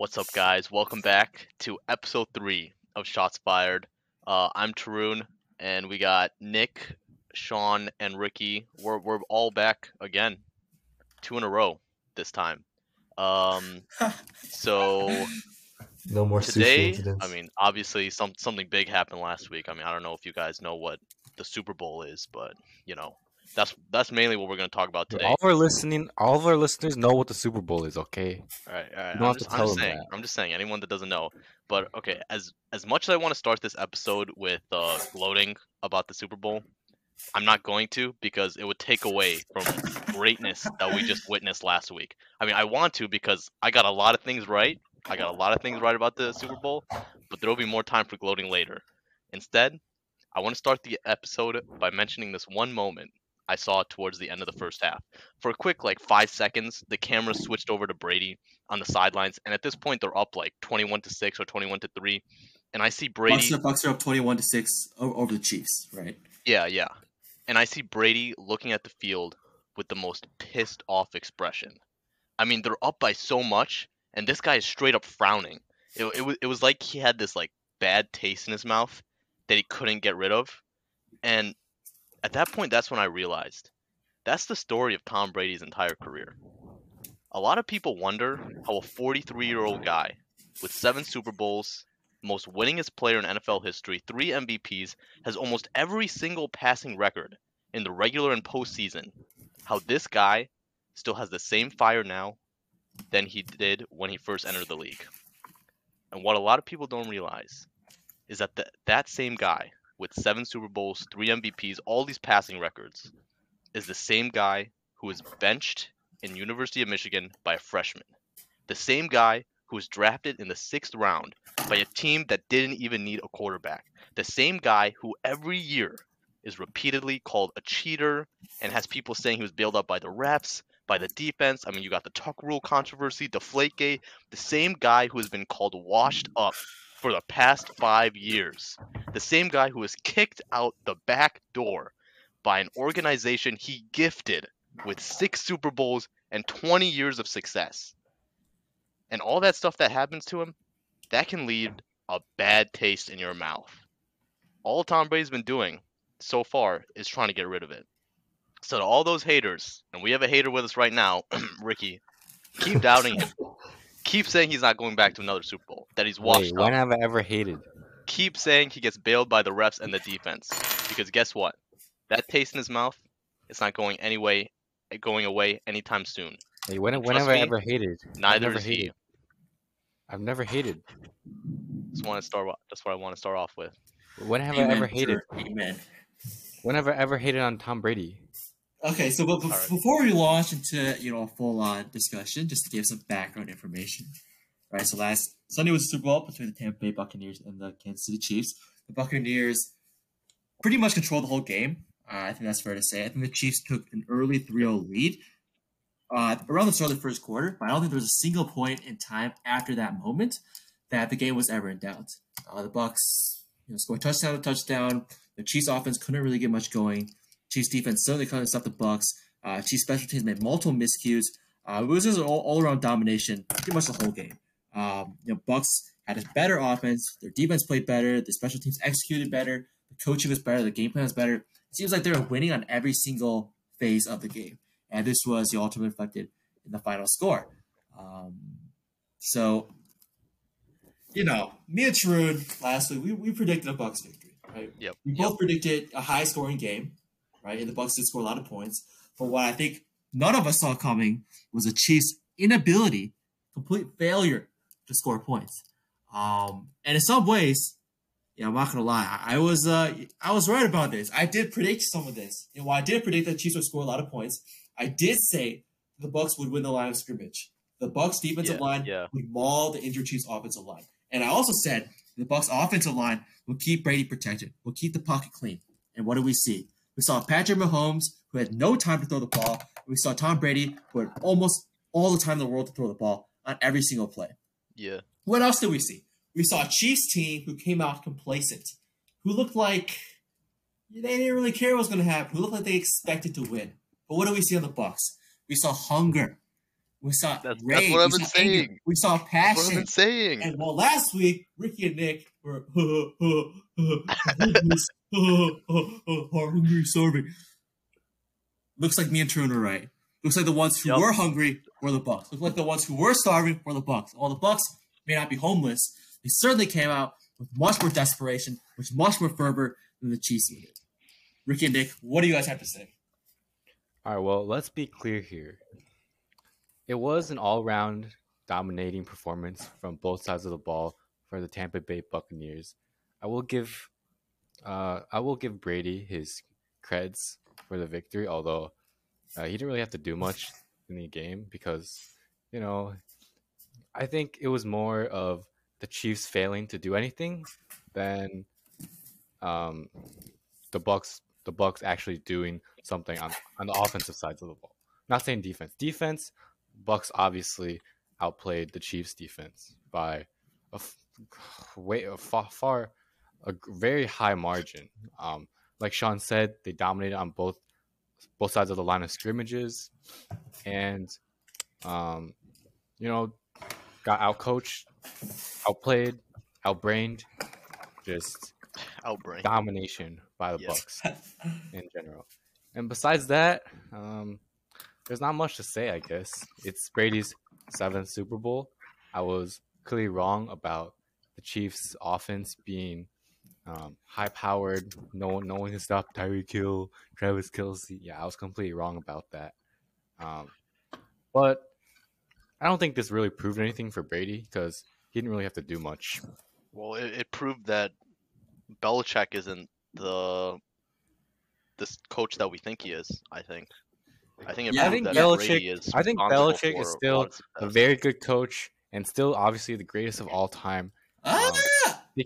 What's up, guys? Welcome back to episode three of Shots Fired. Uh, I'm Tarun, and we got Nick, Sean, and Ricky. We're we're all back again, two in a row this time. Um, so No more today, sushi. I mean, obviously, some something big happened last week. I mean, I don't know if you guys know what the Super Bowl is, but you know, that's that's mainly what we're going to talk about today. All of our listening, all of our listeners know what the Super Bowl is. Okay, All right, all right. don't I'm have just, to I'm just them saying. that. I'm just saying. Anyone that doesn't know, but okay. As as much as I want to start this episode with uh, gloating about the Super Bowl, I'm not going to because it would take away from greatness that we just witnessed last week. I mean, I want to because I got a lot of things right. I got a lot of things right about the Super Bowl, but there will be more time for gloating later. Instead, I want to start the episode by mentioning this one moment I saw towards the end of the first half. For a quick like five seconds, the camera switched over to Brady on the sidelines, and at this point they're up like 21 to six or 21 to three, and I see Brady. Bucks Bucks are up twenty-one to six over the Chiefs, right? Yeah, yeah. And I see Brady looking at the field with the most pissed off expression. I mean, they're up by so much, and this guy is straight up frowning. It, it, was, it was like he had this like bad taste in his mouth that he couldn't get rid of. And at that point, that's when I realized that's the story of Tom Brady's entire career. A lot of people wonder how a 43 year old guy with seven Super Bowls, most winningest player in NFL history, three MVPs, has almost every single passing record in the regular and postseason. How this guy still has the same fire now than he did when he first entered the league. And what a lot of people don't realize is that the, that same guy with seven Super Bowls, three MVPs, all these passing records, is the same guy who was benched in University of Michigan by a freshman. The same guy who was drafted in the sixth round by a team that didn't even need a quarterback. The same guy who every year is repeatedly called a cheater and has people saying he was bailed out by the refs, by the defense. I mean, you got the Tuck Rule controversy, Deflategate. The same guy who has been called washed up for the past five years. The same guy who was kicked out the back door by an organization he gifted with six Super Bowls and 20 years of success. And all that stuff that happens to him, that can leave a bad taste in your mouth. All Tom Brady's been doing so far is trying to get rid of it. So to all those haters, and we have a hater with us right now, Ricky, keep doubting him. Keep saying he's not going back to another Super Bowl. That he's washed wait, up. when have I ever hated? Keep saying he gets bailed by the refs and the defense. Because guess what? That taste in his mouth, it's not going anyway, going away anytime soon. Wait, when, when Trust have I me, ever hated? I've Neither never is he. hated. I've never hated. Just want to start. wa- That's what I want to start off with. When have I ever hated? sir. Amen. When have I ever hated on Tom Brady? Okay, so but, bef- Alright. before we launch into you know a full on discussion, just to give some background information, right? So last Sunday was the Super Bowl between the Tampa Bay Buccaneers and the Kansas City Chiefs. The Buccaneers pretty much controlled the whole game. Uh, I think that's fair to say. I think the Chiefs took an early 3-0 lead uh, around the start of the first quarter, but I don't think there was a single point in time after that moment that the game was ever in doubt. Uh, the Bucks, you know, scored touchdown to touchdown. The Chiefs offense couldn't really get much going. Chiefs defense certainly couldn't stop the Bucks. Uh, Chiefs special teams made multiple miscues. Uh, it was just an all, all around domination, pretty much the whole game. Um, you know, Bucks had a better offense. Their defense played better. The special teams executed better. The coaching was better. The game plan was better. It seems like they were winning on every single phase of the game, and this was the ultimate reflected in the final score. Um, so, you know, me and Tarun last week we, we predicted a Bucks victory, right? Yep. We both predicted a high scoring game, right? And the Bucks did score a lot of points. But what I think none of us saw coming was the Chiefs' inability, complete failure to score points. Um, and in some ways, yeah, I'm not gonna lie, I, I was uh, I was right about this. I did predict some of this. And while I did predict that Chiefs would score a lot of points, I did say the Bucks would win the line of scrimmage. The Bucks defensive Yeah, line yeah. would maul the injured Chiefs offensive line. And I also said the Bucks offensive line will keep Brady protected, will keep the pocket clean. And what do we see? We saw Patrick Mahomes, who had no time to throw the ball. We saw Tom Brady, who had almost all the time in the world to throw the ball on every single play. Yeah. What else did we see? We saw a Chiefs team who came out complacent, who looked like they didn't really care what was going to happen, who looked like they expected to win. But what do we see on the Bucks? We saw hunger. We saw That's- that's what I've we been saw anger, saying. We saw That's what I've been saying. And well, last week Ricky and Nick were hungry, starving. Looks like me and Tarun are right. Looks like the ones who Yup. were hungry were the Bucks. Looks like the ones who were starving were the Bucks. While the Bucks may not be homeless, they certainly came out with much more desperation, with much more fervor than the Chiefs did. Ricky and Nick, what do you guys have to say? All right, well, let's be clear here. It was an all-round dominating performance from both sides of the ball for the Tampa Bay Buccaneers. I will give uh, I will give Brady his creds for the victory, although uh, he didn't really have to do much in the game because, you know, I think it was more of the Chiefs failing to do anything than um, the Bucks the Bucks actually doing something on, on the offensive sides of the ball. Not saying defense. Defense, Bucks obviously outplayed the Chiefs defense by a f- way a far, far a very high margin. Um, like Sean said, they dominated on both both sides of the line of scrimmages, and um, you know, got outcoached, outplayed, outbrained, just Outbreak. domination by the Yes. Bucks in general. And besides that, um, there's not much to say. I guess it's Brady's seventh Super Bowl. I was clearly wrong about the Chiefs' offense being um, high-powered. No one, no one can stop Tyreek Hill, Travis Kelce. Yeah, I was completely wrong about that. Um, but I don't think this really proved anything for Brady because he didn't really have to do much. Well, it, it proved that Belichick isn't the this coach that we think he is. I think. I think it Yeah, I think that Belichick- Brady is. I think responsible Belichick is still a very good coach and still obviously the greatest of all time Ah,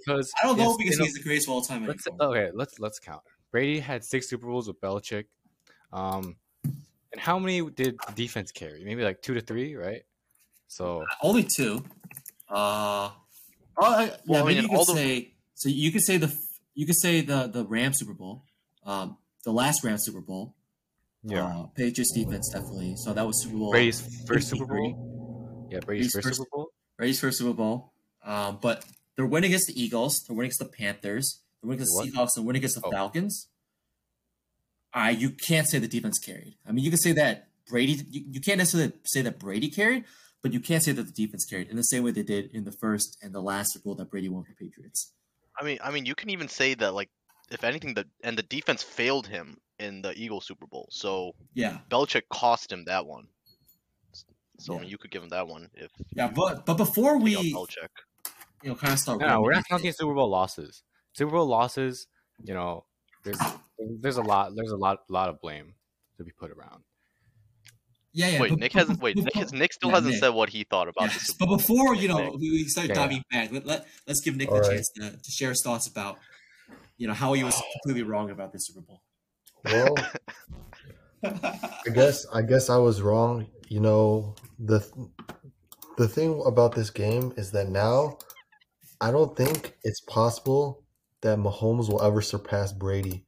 because I don't know because he's the greatest of all time let's okay let's let's count brady had six super bowls with Belichick. um and how many did defense carry maybe like two to three right so Only two. Uh, oh, I, yeah, Well, I mean, you could all the- say so. You could say the you could say the the Rams Super Bowl, um, the last Ram Super Bowl. yeah uh, Patriots defense definitely. So that was Super Bowl. brady's first super bowl yeah brady's Brady's first, first- super bowl Brady's first Super Bowl. Um, but they're winning against the Eagles. They're winning against the Panthers. They're winning against the Seahawks. They're winning against the Oh. Falcons. Uh, you can't say the defense carried. I mean, you can say that Brady. You, you can't necessarily say that Brady carried, but you can't say that the defense carried in the same way they did in the first and the last Super Bowl that Brady won for the Patriots. I mean, I mean, you can even say that like, if anything, the and the defense failed him in the Eagles Super Bowl. So Yeah, Belichick cost him that one. So I mean, you could give him that one if yeah. But but before we we you know kind of start. no, no we're not counting super bowl losses super bowl losses you know there's there's a lot there's a lot lot of blame to be put around Yeah, yeah. wait, but- Nick but- hasn't. Wait, but- Nick, has, Nick still yeah, hasn't Nick. said what he thought about the Yes, Super but before you know Nick. we, we start Yeah. diving back, let, let let's give Nick All the right. chance to, to share his thoughts about you know how he was completely wrong about this Super Bowl. Well, I guess I guess I was wrong. You know the th- the thing about this game is that now I don't think it's possible that Mahomes will ever surpass Brady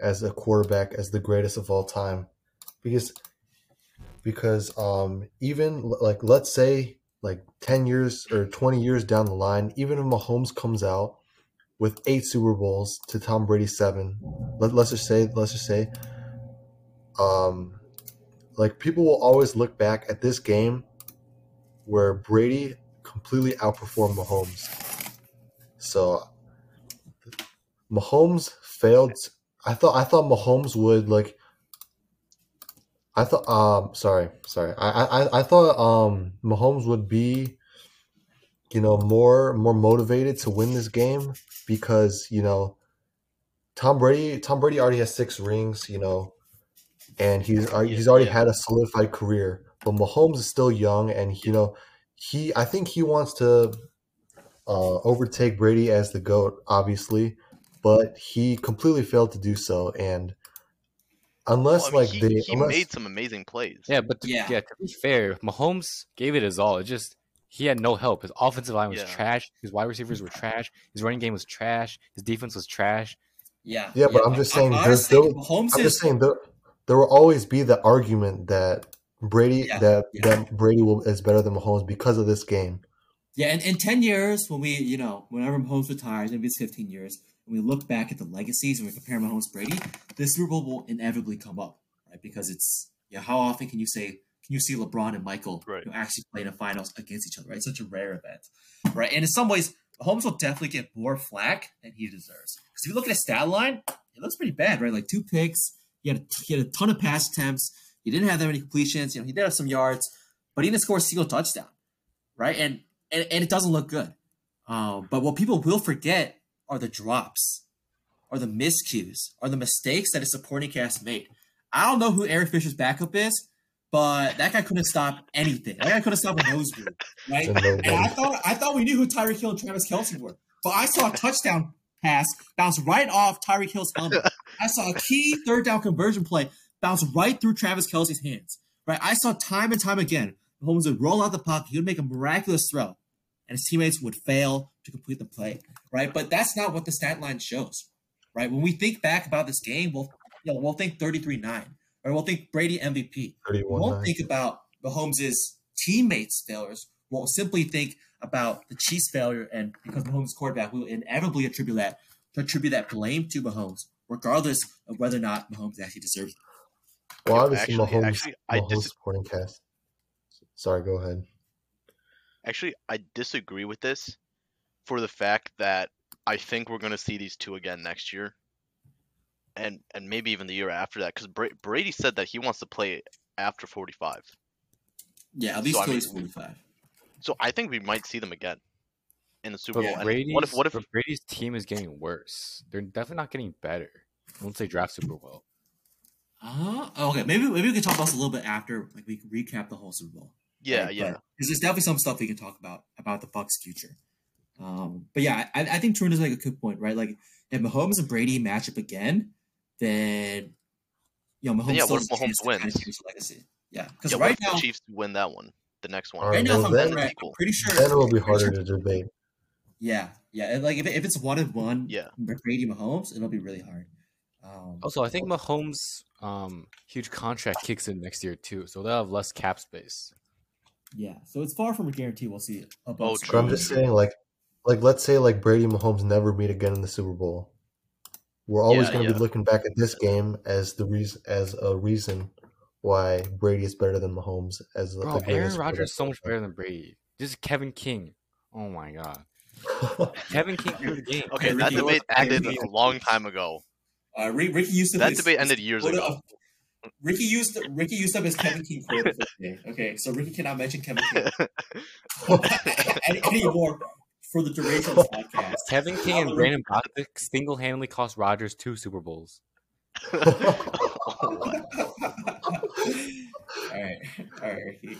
as a quarterback as the greatest of all time. Because because um even like let's say like 10 years or 20 years down the line even if Mahomes comes out with 8 Super Bowls to Tom Brady's 7 let, let's just say let's just say um like people will always look back at this game where Brady completely outperformed Mahomes. So Mahomes failed. I thought I thought Mahomes would like. I thought um sorry sorry I I I thought um Mahomes would be, you know more more motivated to win this game because you know, Tom Brady Tom Brady already has six rings you know, and he's he's already had a solidified career. But Mahomes is still young, and you know he I think he wants to uh, overtake Brady as the goat, obviously, but he completely failed to do so. And unless Well, I mean, like he, they he unless, made some amazing plays. Yeah, but to, Yeah. yeah. to be fair, Mahomes gave it his all. It just he had no help. His offensive line was Yeah. trash. His wide receivers were trash. His running game was trash. His defense was trash. Yeah, Yeah, but I'm just saying, there's Honestly, still- Mahomes I'm is just saying there there will always be the argument that Brady Yeah, that yeah. that Brady will is better than Mahomes because of this game. Yeah, and in ten years, when we, you know, whenever Mahomes retires, maybe it's fifteen years, and we look back at the legacies and we compare Mahomes Brady, this Super Bowl will inevitably come up, right? Because it's yeah, how often can you say can you see LeBron and Michael Right. you know, actually play in the finals against each other? Right, it's such a rare event, right? And in some ways, Mahomes will definitely get more flack than he deserves. Because if you look at his stat line, it looks pretty bad, right? Like two picks, he had a, he had a ton of pass attempts, he didn't have that many completions, you know, he did have some yards, but he didn't score a single touchdown, right? And and, and it doesn't look good. Um, but what people will forget are the drops, are the miscues, are the mistakes that his supporting cast made. I don't know who Eric Fisher's backup is, but that guy couldn't stop anything. That guy couldn't stop a nosebleed, right? And I thought I thought we knew who Tyreek Hill and Travis Kelce were, but I saw a touchdown pass bounce right off Tyreek Hill's helmet. I saw a key third down conversion play bounce right through Travis Kelce's hands. Right, I saw time and time again. Mahomes would roll out the pocket, he would make a miraculous throw, and his teammates would fail to complete the play. Right, but that's not what the stat line shows. Right, when we think back about this game, we'll you know we'll think thirty three nine, or we'll think Brady MVP. We won't think about Mahomes' teammates' failures. We'll simply think about the Chiefs' failure, and because Mahomes quarterback, we will inevitably attribute that attribute that blame to Mahomes, regardless of whether or not Mahomes actually deserves it. Well, Yeah, obviously, actually- Mahomes, actually, I Mahomes dis- supporting cast. Sorry, go ahead. Actually, I disagree with this for the fact that I think we're going to see these two again next year. And and maybe even the year after that cuz Bra- Brady said that he wants to play after 45. Yeah, at least So, I mean- forty-five. So I think we might see them again in the Super But Bowl. And Brady's, what if what if but Brady's team is getting worse. They're definitely not getting better once they draft super well. Uh, okay, maybe maybe we can talk about this a little bit after, like we can recap the whole Super Bowl. Yeah, right? yeah. Because there's definitely some stuff we can talk about about the Bucks' future. Um, but yeah, I, I think Tarun does make a good point, right? Like if Mahomes and Brady match up again, then you know Mahomes. yeah, still what if has a chance Mahomes to kinda wins? the legacy. Yeah, because Yeah, what right if now, the Chiefs win that one, the next one? Alright, right now, if I'm then- correct, I'm pretty sure. Then it will be pretty sure- harder to debate. Yeah, yeah, and like if, if it's one and one, Yeah. Brady Mahomes, it'll be really hard. Um, Also, I think Mahomes' um, huge contract kicks in next year too, so they'll have less cap space. yeah, so it's far from a guarantee we'll see a Oh, Bucks I'm just saying, like, like let's say like Brady and Mahomes never meet again in the Super Bowl. We're always Yeah, going to yeah. be looking back at this game as the reason as a reason why Brady is better than Mahomes as the Bro, greatest Aaron Rodgers is so much better than Brady. This is Kevin King. Oh my god, Kevin King threw the game. Okay, that debate ended a long time ago. Uh, Rick- Ricky used to That his- debate ended years ago. of- Ricky used Ricky used up his Kevin King quota for the day. Okay, so Ricky cannot mention Kevin King anymore for the duration of this podcast. Kevin King and Brandon Bostick single-handedly cost Rodgers two Super Bowls. all right, all right, Ricky.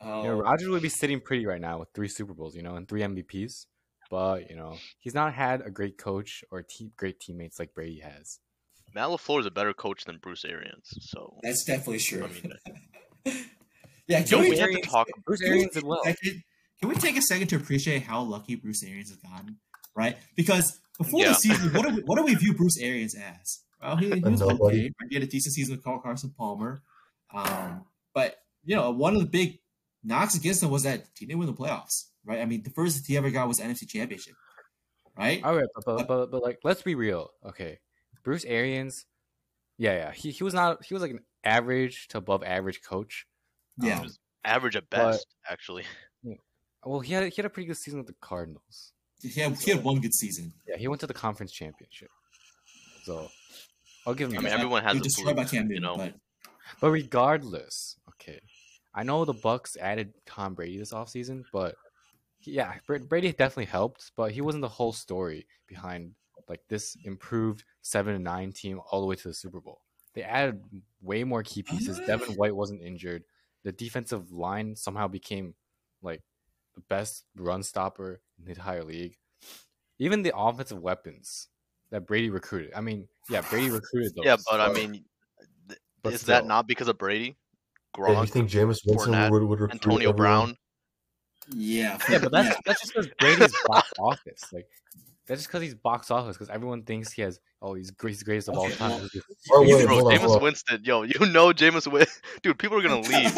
Um, You know, Rodgers would be sitting pretty right now with three Super Bowls, you know, and three MVPs. But you know, he's not had a great coach or te- great teammates like Brady has. Matt LaFleur is a better coach than Bruce Arians. So that's definitely true. I mean, yeah, Yo, can we we, have to take- talk- Bruce can we Arians take did well. Can we take a second to appreciate how lucky Bruce Arians has gotten? Right, because before Yeah. the season, what do we, what do we view Bruce Arians as? Well, he, he was okay. He had a decent season with Carl Carson Palmer, um, but you know, one of the big knocks against him was that he didn't win the playoffs. Right, I mean, the first he ever got was NFC Championship. Right, oh, All right, but, but but but like let's be real. Okay, Bruce Arians, yeah, yeah, he he was not he was like an average to above average coach. yeah, um, He was average at But- best, actually. Well, he had he had a pretty good season with the Cardinals. he had, he had one good season. Yeah, he went to the conference championship. So I'll give him I mean, everyone has was a destroyed by fluke, Cam you Newton, know. but But regardless, okay, I know the Bucks added Tom Brady this offseason, but yeah, Brady definitely helped, but he wasn't the whole story behind like this improved seven and nine team all the way to the Super Bowl. They added way more key pieces. Devin White wasn't injured. The defensive line somehow became like the best run stopper in the entire league. Even the offensive weapons that Brady recruited. I mean, yeah, Brady recruited those. Yeah, but I mean, th- but is that not because of Brady? Yeah, you think Jameis Winston Fournette, would, would recruit Antonio everyone? Brown. yeah, Yeah, but that's that's just because Brady's box office. Like That's just because he's box office. Because everyone thinks he has oh he's great, he's greatest of all time. well, Oh, You wait, Bro, on, Jameis on. Winston, yo, you know Jameis Win, dude. People are gonna leave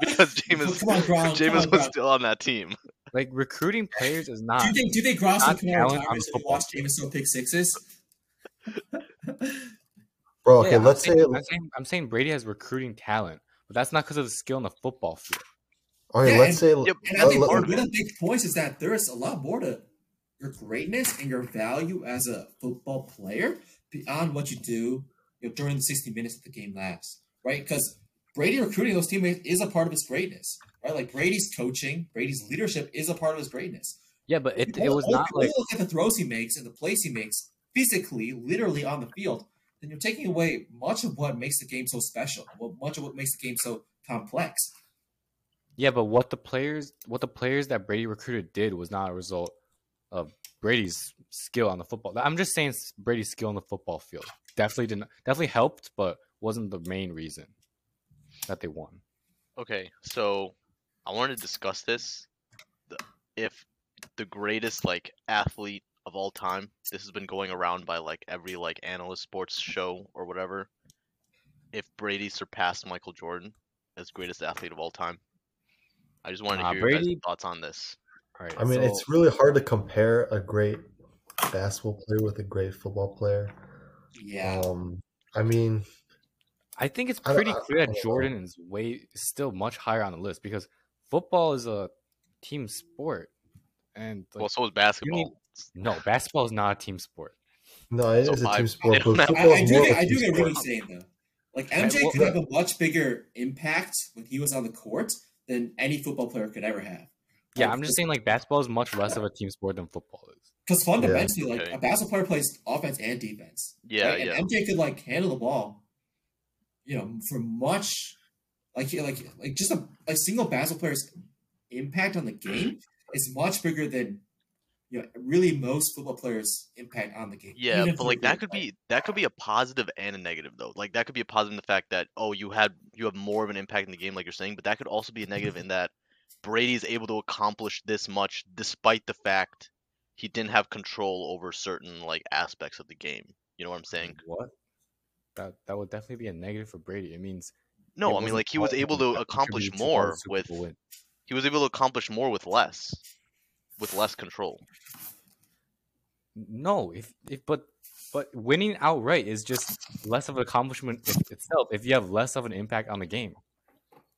because Jameis, Come on, Gronk, Jameis on, was still on that team. Like recruiting players is not. Do you think do they think Gronk's not will talent on the so we football watch Jameis throw pick sixes? Bro, okay, Yeah, I'm let's say. saying, I'm saying I'm saying Brady has recruiting talent, but that's not because of the skill on the football field. Oh, okay, Yeah, let's and- say. Yeah, And I think let- one let- of the big points is that there is a lot more to your greatness and your value as a football player beyond what you do you know, during the 60 minutes that the game lasts, right? Because Brady recruiting those teammates is a part of his greatness, right? Like Brady's coaching, Brady's leadership is a part of his greatness. Yeah, but it, it was only- not if like look at the throws he makes and the plays he makes physically, literally on the field. Then you're taking away much of what makes the game so special, what much of what makes the game so complex. yeah, but what the players what the players that Brady recruited did was not a result of Brady's skill on the football. I'm just saying Brady's skill on the football field definitely didn't definitely helped, but wasn't the main reason that they won. Okay, so I wanted to discuss this. If the greatest like athlete of all time, this has been going around by like every like analyst sports show or whatever. If Brady surpassed Michael Jordan as greatest athlete of all time, I just wanted to hear your Brady- guys' thoughts on this. All right, I mean, so- it's really hard to compare a great basketball player with a great football player. Yeah. Um, I mean, I think it's pretty clear that don't know. Jordan is way still much higher on the list because football is a team sport, and like, well, so is basketball. No, basketball is not a team sport. no, it So is a I- team sport, but have- I, football I do get, of a I do get what you're saying though. Like Right, MJ well- could have a much bigger impact when he was on the court than any football player could ever have. Yeah, Like, I'm just saying like basketball is much less of a team sport than football is. Because fundamentally, like Okay. a basketball player plays offense and defense. Yeah, right? yeah. And MJ could like handle the ball, you know, for much like like like just a, a single basketball player's impact on the game is much bigger than you know really most football players' impact on the game. Yeah, but like that could player. be that could be a positive and a negative though. Like that could be a positive in the fact that oh you had you have more of an impact in the game like you're saying, but that could also be a negative mm-hmm. in that Brady's able to accomplish this much despite the fact he didn't have control over certain like aspects of the game. You know what I'm saying? What? That that would definitely be a negative for Brady. It means No, it I mean like he was able to accomplish contributed to more with win. he was able to accomplish more with less with less control. No, if if but but winning outright is just less of an accomplishment itself if you have less of an impact on the game.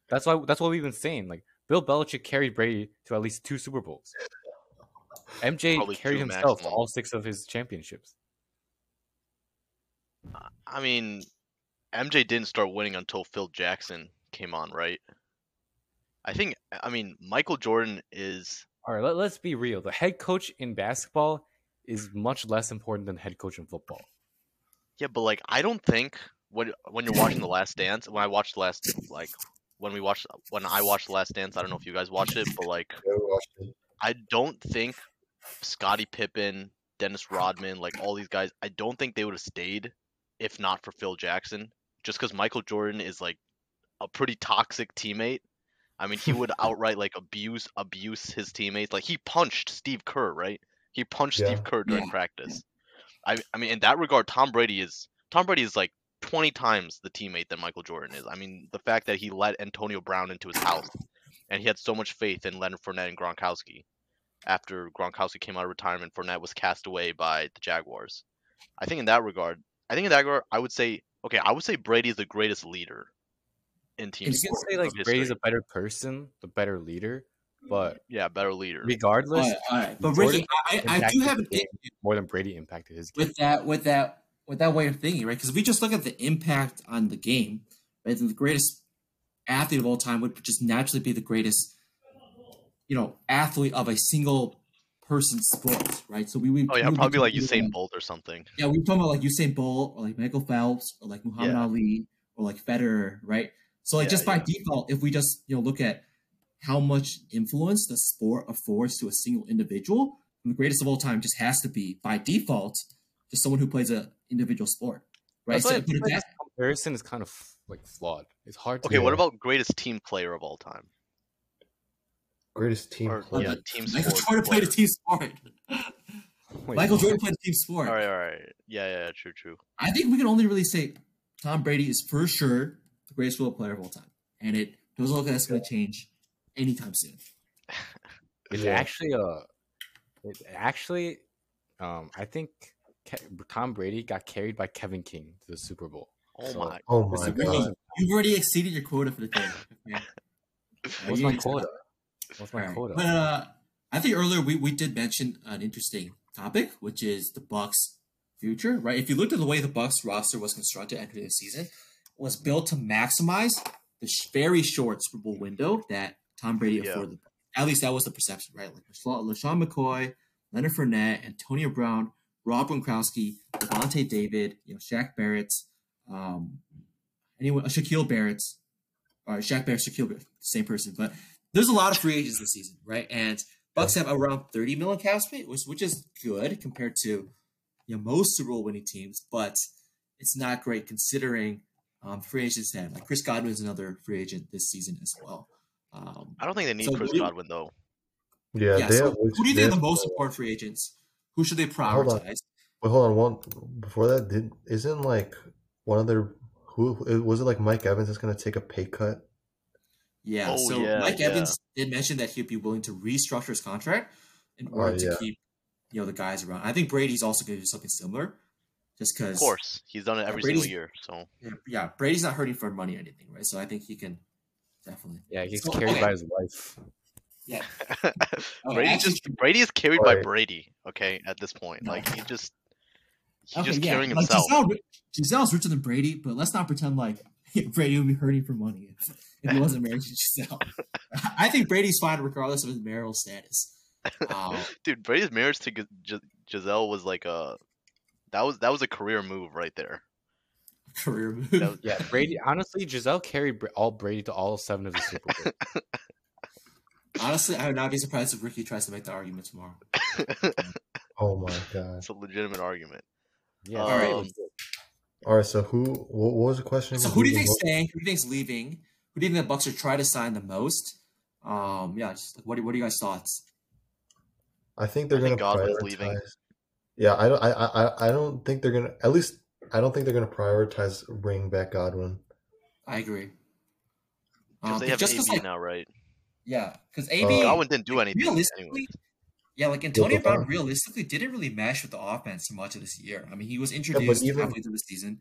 That's why that's what we've been saying. Like Bill Belichick carried Brady to at least two Super Bowls. MJ Probably carried himself to maximum. all six of his championships. I mean, MJ didn't start winning until Phil Jackson came on, right? I think I mean Michael Jordan is All right, let, let's be real. The head coach in basketball is much less important than head coach in football. yeah, but like I don't think when when you're watching The Last Dance, when I watched the last like when we watched when I watched The Last Dance, I don't know if you guys watched it, but like Yeah, it. I don't think Scottie Pippen, Dennis Rodman, like all these guys, I don't think they would have stayed if not for Phil Jackson. Just because Michael Jordan is like a pretty toxic teammate. I mean, he would outright like abuse abuse his teammates. Like he punched Steve Kerr, right? He punched Yeah. Steve Kerr during Yeah. practice. I I mean, in that regard, Tom Brady is Tom Brady is like 20 times the teammate that Michael Jordan is. I mean, the fact that he let Antonio Brown into his house and he had so much faith in Leonard Fournette and Gronkowski after Gronkowski came out of retirement, Fournette was cast away by the Jaguars. I think in that regard, I think in that regard, I would say, okay, I would say Brady is the greatest leader in team You can say like Brady's a better person, the better leader, but yeah, better leader. regardless, All right, all right. But Jordan Ricky, I, I, I do have an game issue more than Brady impacted his game. with that with that with that way of thinking, right? Because if we just look at the impact on the game, right, then the greatest athlete of all time would just naturally be the greatest, you know, athlete of a single person sport, right? So we, we oh yeah, we probably like talking Usain about- Bolt or something. Yeah, we're talking about like Usain Bolt or like Michael Phelps or like Muhammad Yeah. Ali or like Federer, right? So like Yeah, just by yeah. default, if we just you know look at how much influence the sport affords to a single individual, the greatest of all time just has to be by default just someone who plays a individual sport, right? That's So, why but that, comparison is kind of like flawed. It's hard to Okay, what about greatest team player of all time? Greatest team Or player. yeah, team Michael sport. Jordan played a team sport. Wait, Michael what? Jordan played a team sport. All right, all right. Yeah, yeah, yeah, true, true. I think we can only really say Tom Brady is for sure the greatest football player of all time, and it doesn't look like that's going to change anytime soon. It's Yeah. actually uh it actually um I think Ke- Tom Brady got carried by Kevin King to the Super Bowl. Oh So, my. Oh my Super god. Bowl You've already exceeded your quota for the day. Okay? What's my quota? What's my Alright. quota? But uh, I think earlier we, we did mention an interesting topic, which is the Bucks' future. Right? If you looked at the way the Bucks roster was constructed entering the season, it was built to maximize the sh- very short Super Bowl window that Tom Brady Yeah. afforded. At least that was the perception, right? Like LeSean McCoy, Leonard Fournette, Antonio Brown, Rob Gronkowski, Devontae David, you know, Shaq Barrett, um, anyone, uh, Shaquille Barrett, or Shaq Barrett, Shaquille Barrett, same person, but there's a lot of free agents this season, right? And Bucks have around 30 million cap space, which, which is good compared to you know most Super Bowl winning teams, but it's not great considering um, free agents had like Chris Godwin is another free agent this season as well. Um, I don't think they need So Chris you- Godwin though. Yeah, yeah, they so have who do you think are the most important free agents? Who should they Hold on. prioritize? Wait, hold on. One before that, did isn't like one of their who was it like Mike Evans is going to take a pay cut? Yeah, Oh, so yeah, Mike yeah. Evans did mention that he'd be willing to restructure his contract in Oh, order to yeah. keep you know the guys around. I think Brady's also going to do something similar, just because. Of course, he's done it every Brady's- single year. So Yeah, yeah, Brady's not hurting for money or anything, right? So I think he can definitely. yeah, he's So, carried okay. by his wife. Yeah. Brady's actually- just Brady is carried by Brady. Okay, at this point, No. like he just he's Okay, just yeah, carrying like himself. Gisele, Gisele's richer than Brady, but let's not pretend like Brady would be hurting for money if, if he wasn't married to Gisele. I think Brady's fine regardless of his marital status. Um, Dude, Brady's marriage to Gis- Gis- Gisele was like a that was that was a career move right there. career move. That was- Yeah, Brady. Honestly, Gisele carried all Brady to all seven of the Super Bowls. Honestly, I would not be surprised if Ricky tries to make the argument tomorrow. Oh my god! it's a legitimate argument. Yeah, All um, right. All right. so who? What, what was the question? So who do you the think's staying? Who do you think's leaving? Who do you think the Bucks are trying to sign the most? Um, yeah, just like, what do, what are you guys' thoughts? I think they're going to Godwin's prioritize. leaving. Yeah, I don't. I, I I don't think they're going to. At least I don't think they're going to prioritize bringing back Godwin. I agree. Because Um, they have just AB 'cause, like, now, right? yeah, because Uh, AB Godwin didn't do anything. realistically, Anyways. yeah, like Antonio but- Brown realistically didn't really mesh with the offense much of this year. I mean, he was introduced even- halfway through the season,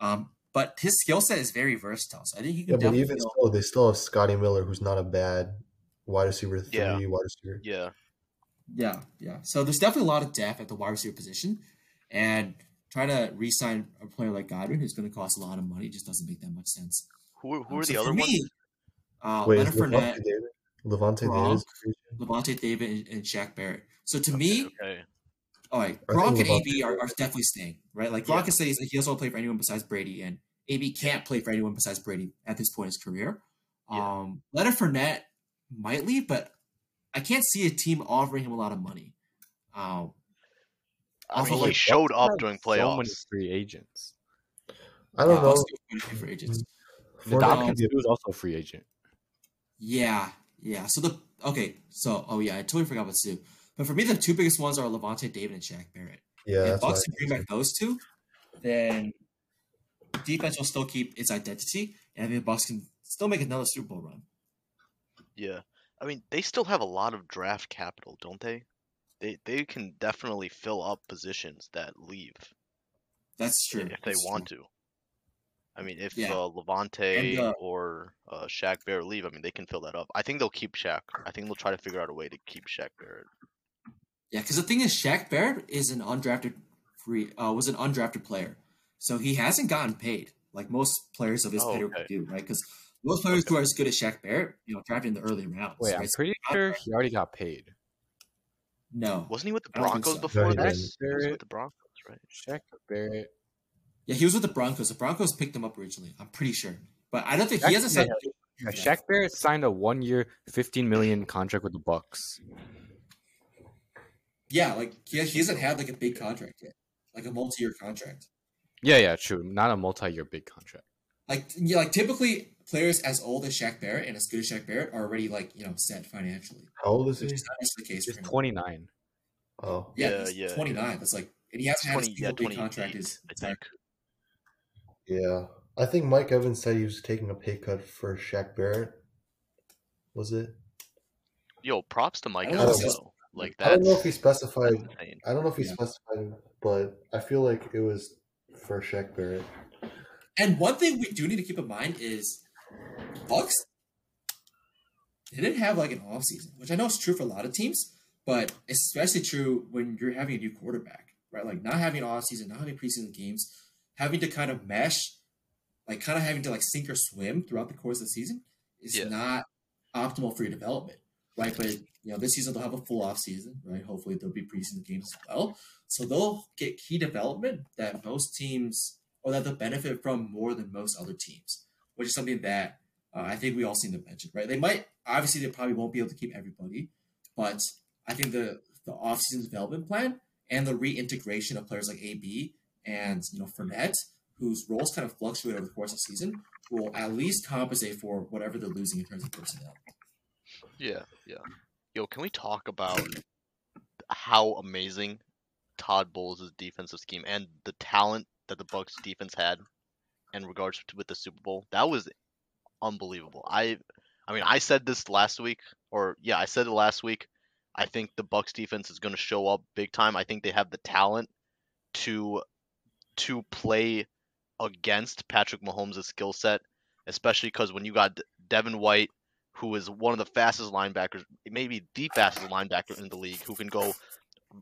um, but his skill set is very versatile. So I think he can Yeah, but definitely. even still, they still have Scotty Miller, who's not a bad wide receiver three, Yeah. wide receiver. Yeah, Yeah, yeah. So there's definitely a lot of depth at the wide receiver position, and trying to re-sign a player like Godwin, who's going to cost a lot of money, just doesn't make that much sense. who who Um, are so the other me, ones? Uh, Wait, Leonard is Lavonte Fournette, David? Lavonte Gronk. David. is free agent? Lavonte David, and, and Shaq Barrett. So to me, Okay. all right, I Gronk and AB are, are definitely staying, right? Like Gronk Yeah. can say he's- he doesn't want to play for anyone besides Brady, and AB can't play for anyone besides Brady at this point in his career. Yeah. Um, Leonard Fournette might leave, but I can't see a team offering him a lot of money. Um, I Also, mean, like, he showed Bucks up have during So many playoffs. free agents. I don't yeah, know. Bucks do quite a few free agents. The Fournette Dominican could be- was also a free agent. Yeah, yeah. So the okay, so oh yeah, I totally forgot about Suh. But for me, the two biggest ones are Lavonte David and Shaq Barrett. Yeah, if Bucks can bring back those two, then defense will still keep its identity, and I think the Bucks can still make another Super Bowl run. Yeah, I mean, they still have a lot of draft capital, don't they? They they can definitely fill up positions that leave That's true. if they That's want true. to. I mean, if Yeah. uh, Lavonte And, uh, or uh, Shaq Barrett leave, I mean, they can fill that up. I think they'll keep Shaq. I think they'll try to figure out a way to keep Shaq Barrett. Yeah, because the thing is, Shaq Barrett is an undrafted free uh, was an undrafted player, so he hasn't gotten paid like most players of his Oh, pedigree okay. do, right? Because most players who are as good as Shaq Barrett, you know, drafted in the early rounds. Wait, I'm right? So pretty sure he already got paid. no, Wasn't he with the I don't think Broncos so. before No, he that? He was with the Broncos, right? Shaq Barrett. yeah, he was with the Broncos. The Broncos picked him up originally. I'm pretty sure, but I don't think Shaq- he hasn't signed. Yeah, Shaq Barrett signed a one-year, fifteen million contract with the Bucks. Yeah, like he, he hasn't had like a big contract yet, like a multi-year contract. Yeah, yeah, true. Not a multi-year big contract. Like yeah, like typically players as old as Shaq Barrett and as good as Shaq Barrett are already like you know set financially, How old is he? is not the case He's for twenty-nine. Oh, Yeah, Yeah, he's yeah, 29. That's like, and he hasn't had a yeah, big contract 28, his I entire think. yeah. I think Mike Evans said he was taking a pay cut for Shaq Barrett. Was it? Yo, props to Mike I don't know Evans if it's- though. Like I don't know if he specified. I don't know if he Yeah. specified, but I feel like it was for Shaq Barrett. And one thing we do need to keep in mind is Bucks they didn't have like an off season, which I know is true for a lot of teams, but especially true when you're having a new quarterback, right? Like not having an off season, not having preseason games, having to kind of mesh, like kind of having to like sink or swim throughout the course of the season is Yeah. not optimal for your development, right? But you know, this season they'll have a full off season, right? Hopefully there'll be preseason games as well. So they'll get key development that most teams or that they'll benefit from more than most other teams, which is something that uh, I think we all seem to mention, right? They might obviously they probably won't be able to keep everybody, but I think the the offseason development plan and the reintegration of players like AB and you know Fournette, whose roles kind of fluctuate over the course of the season, will at least compensate for whatever they're losing in terms of personnel. Yeah, yeah. Yo, can we talk about how amazing Todd Bowles' defensive scheme and the talent that the Bucks defense had in regards to with the Super Bowl? That was unbelievable. I I mean, I said this last week or yeah, I said it last week. I think the Bucks defense is going to show up big time. I think they have the talent to to play against Patrick Mahomes' skill set, especially because when you got Devin White, who is one of the fastest linebackers, maybe the fastest linebacker in the league, who can go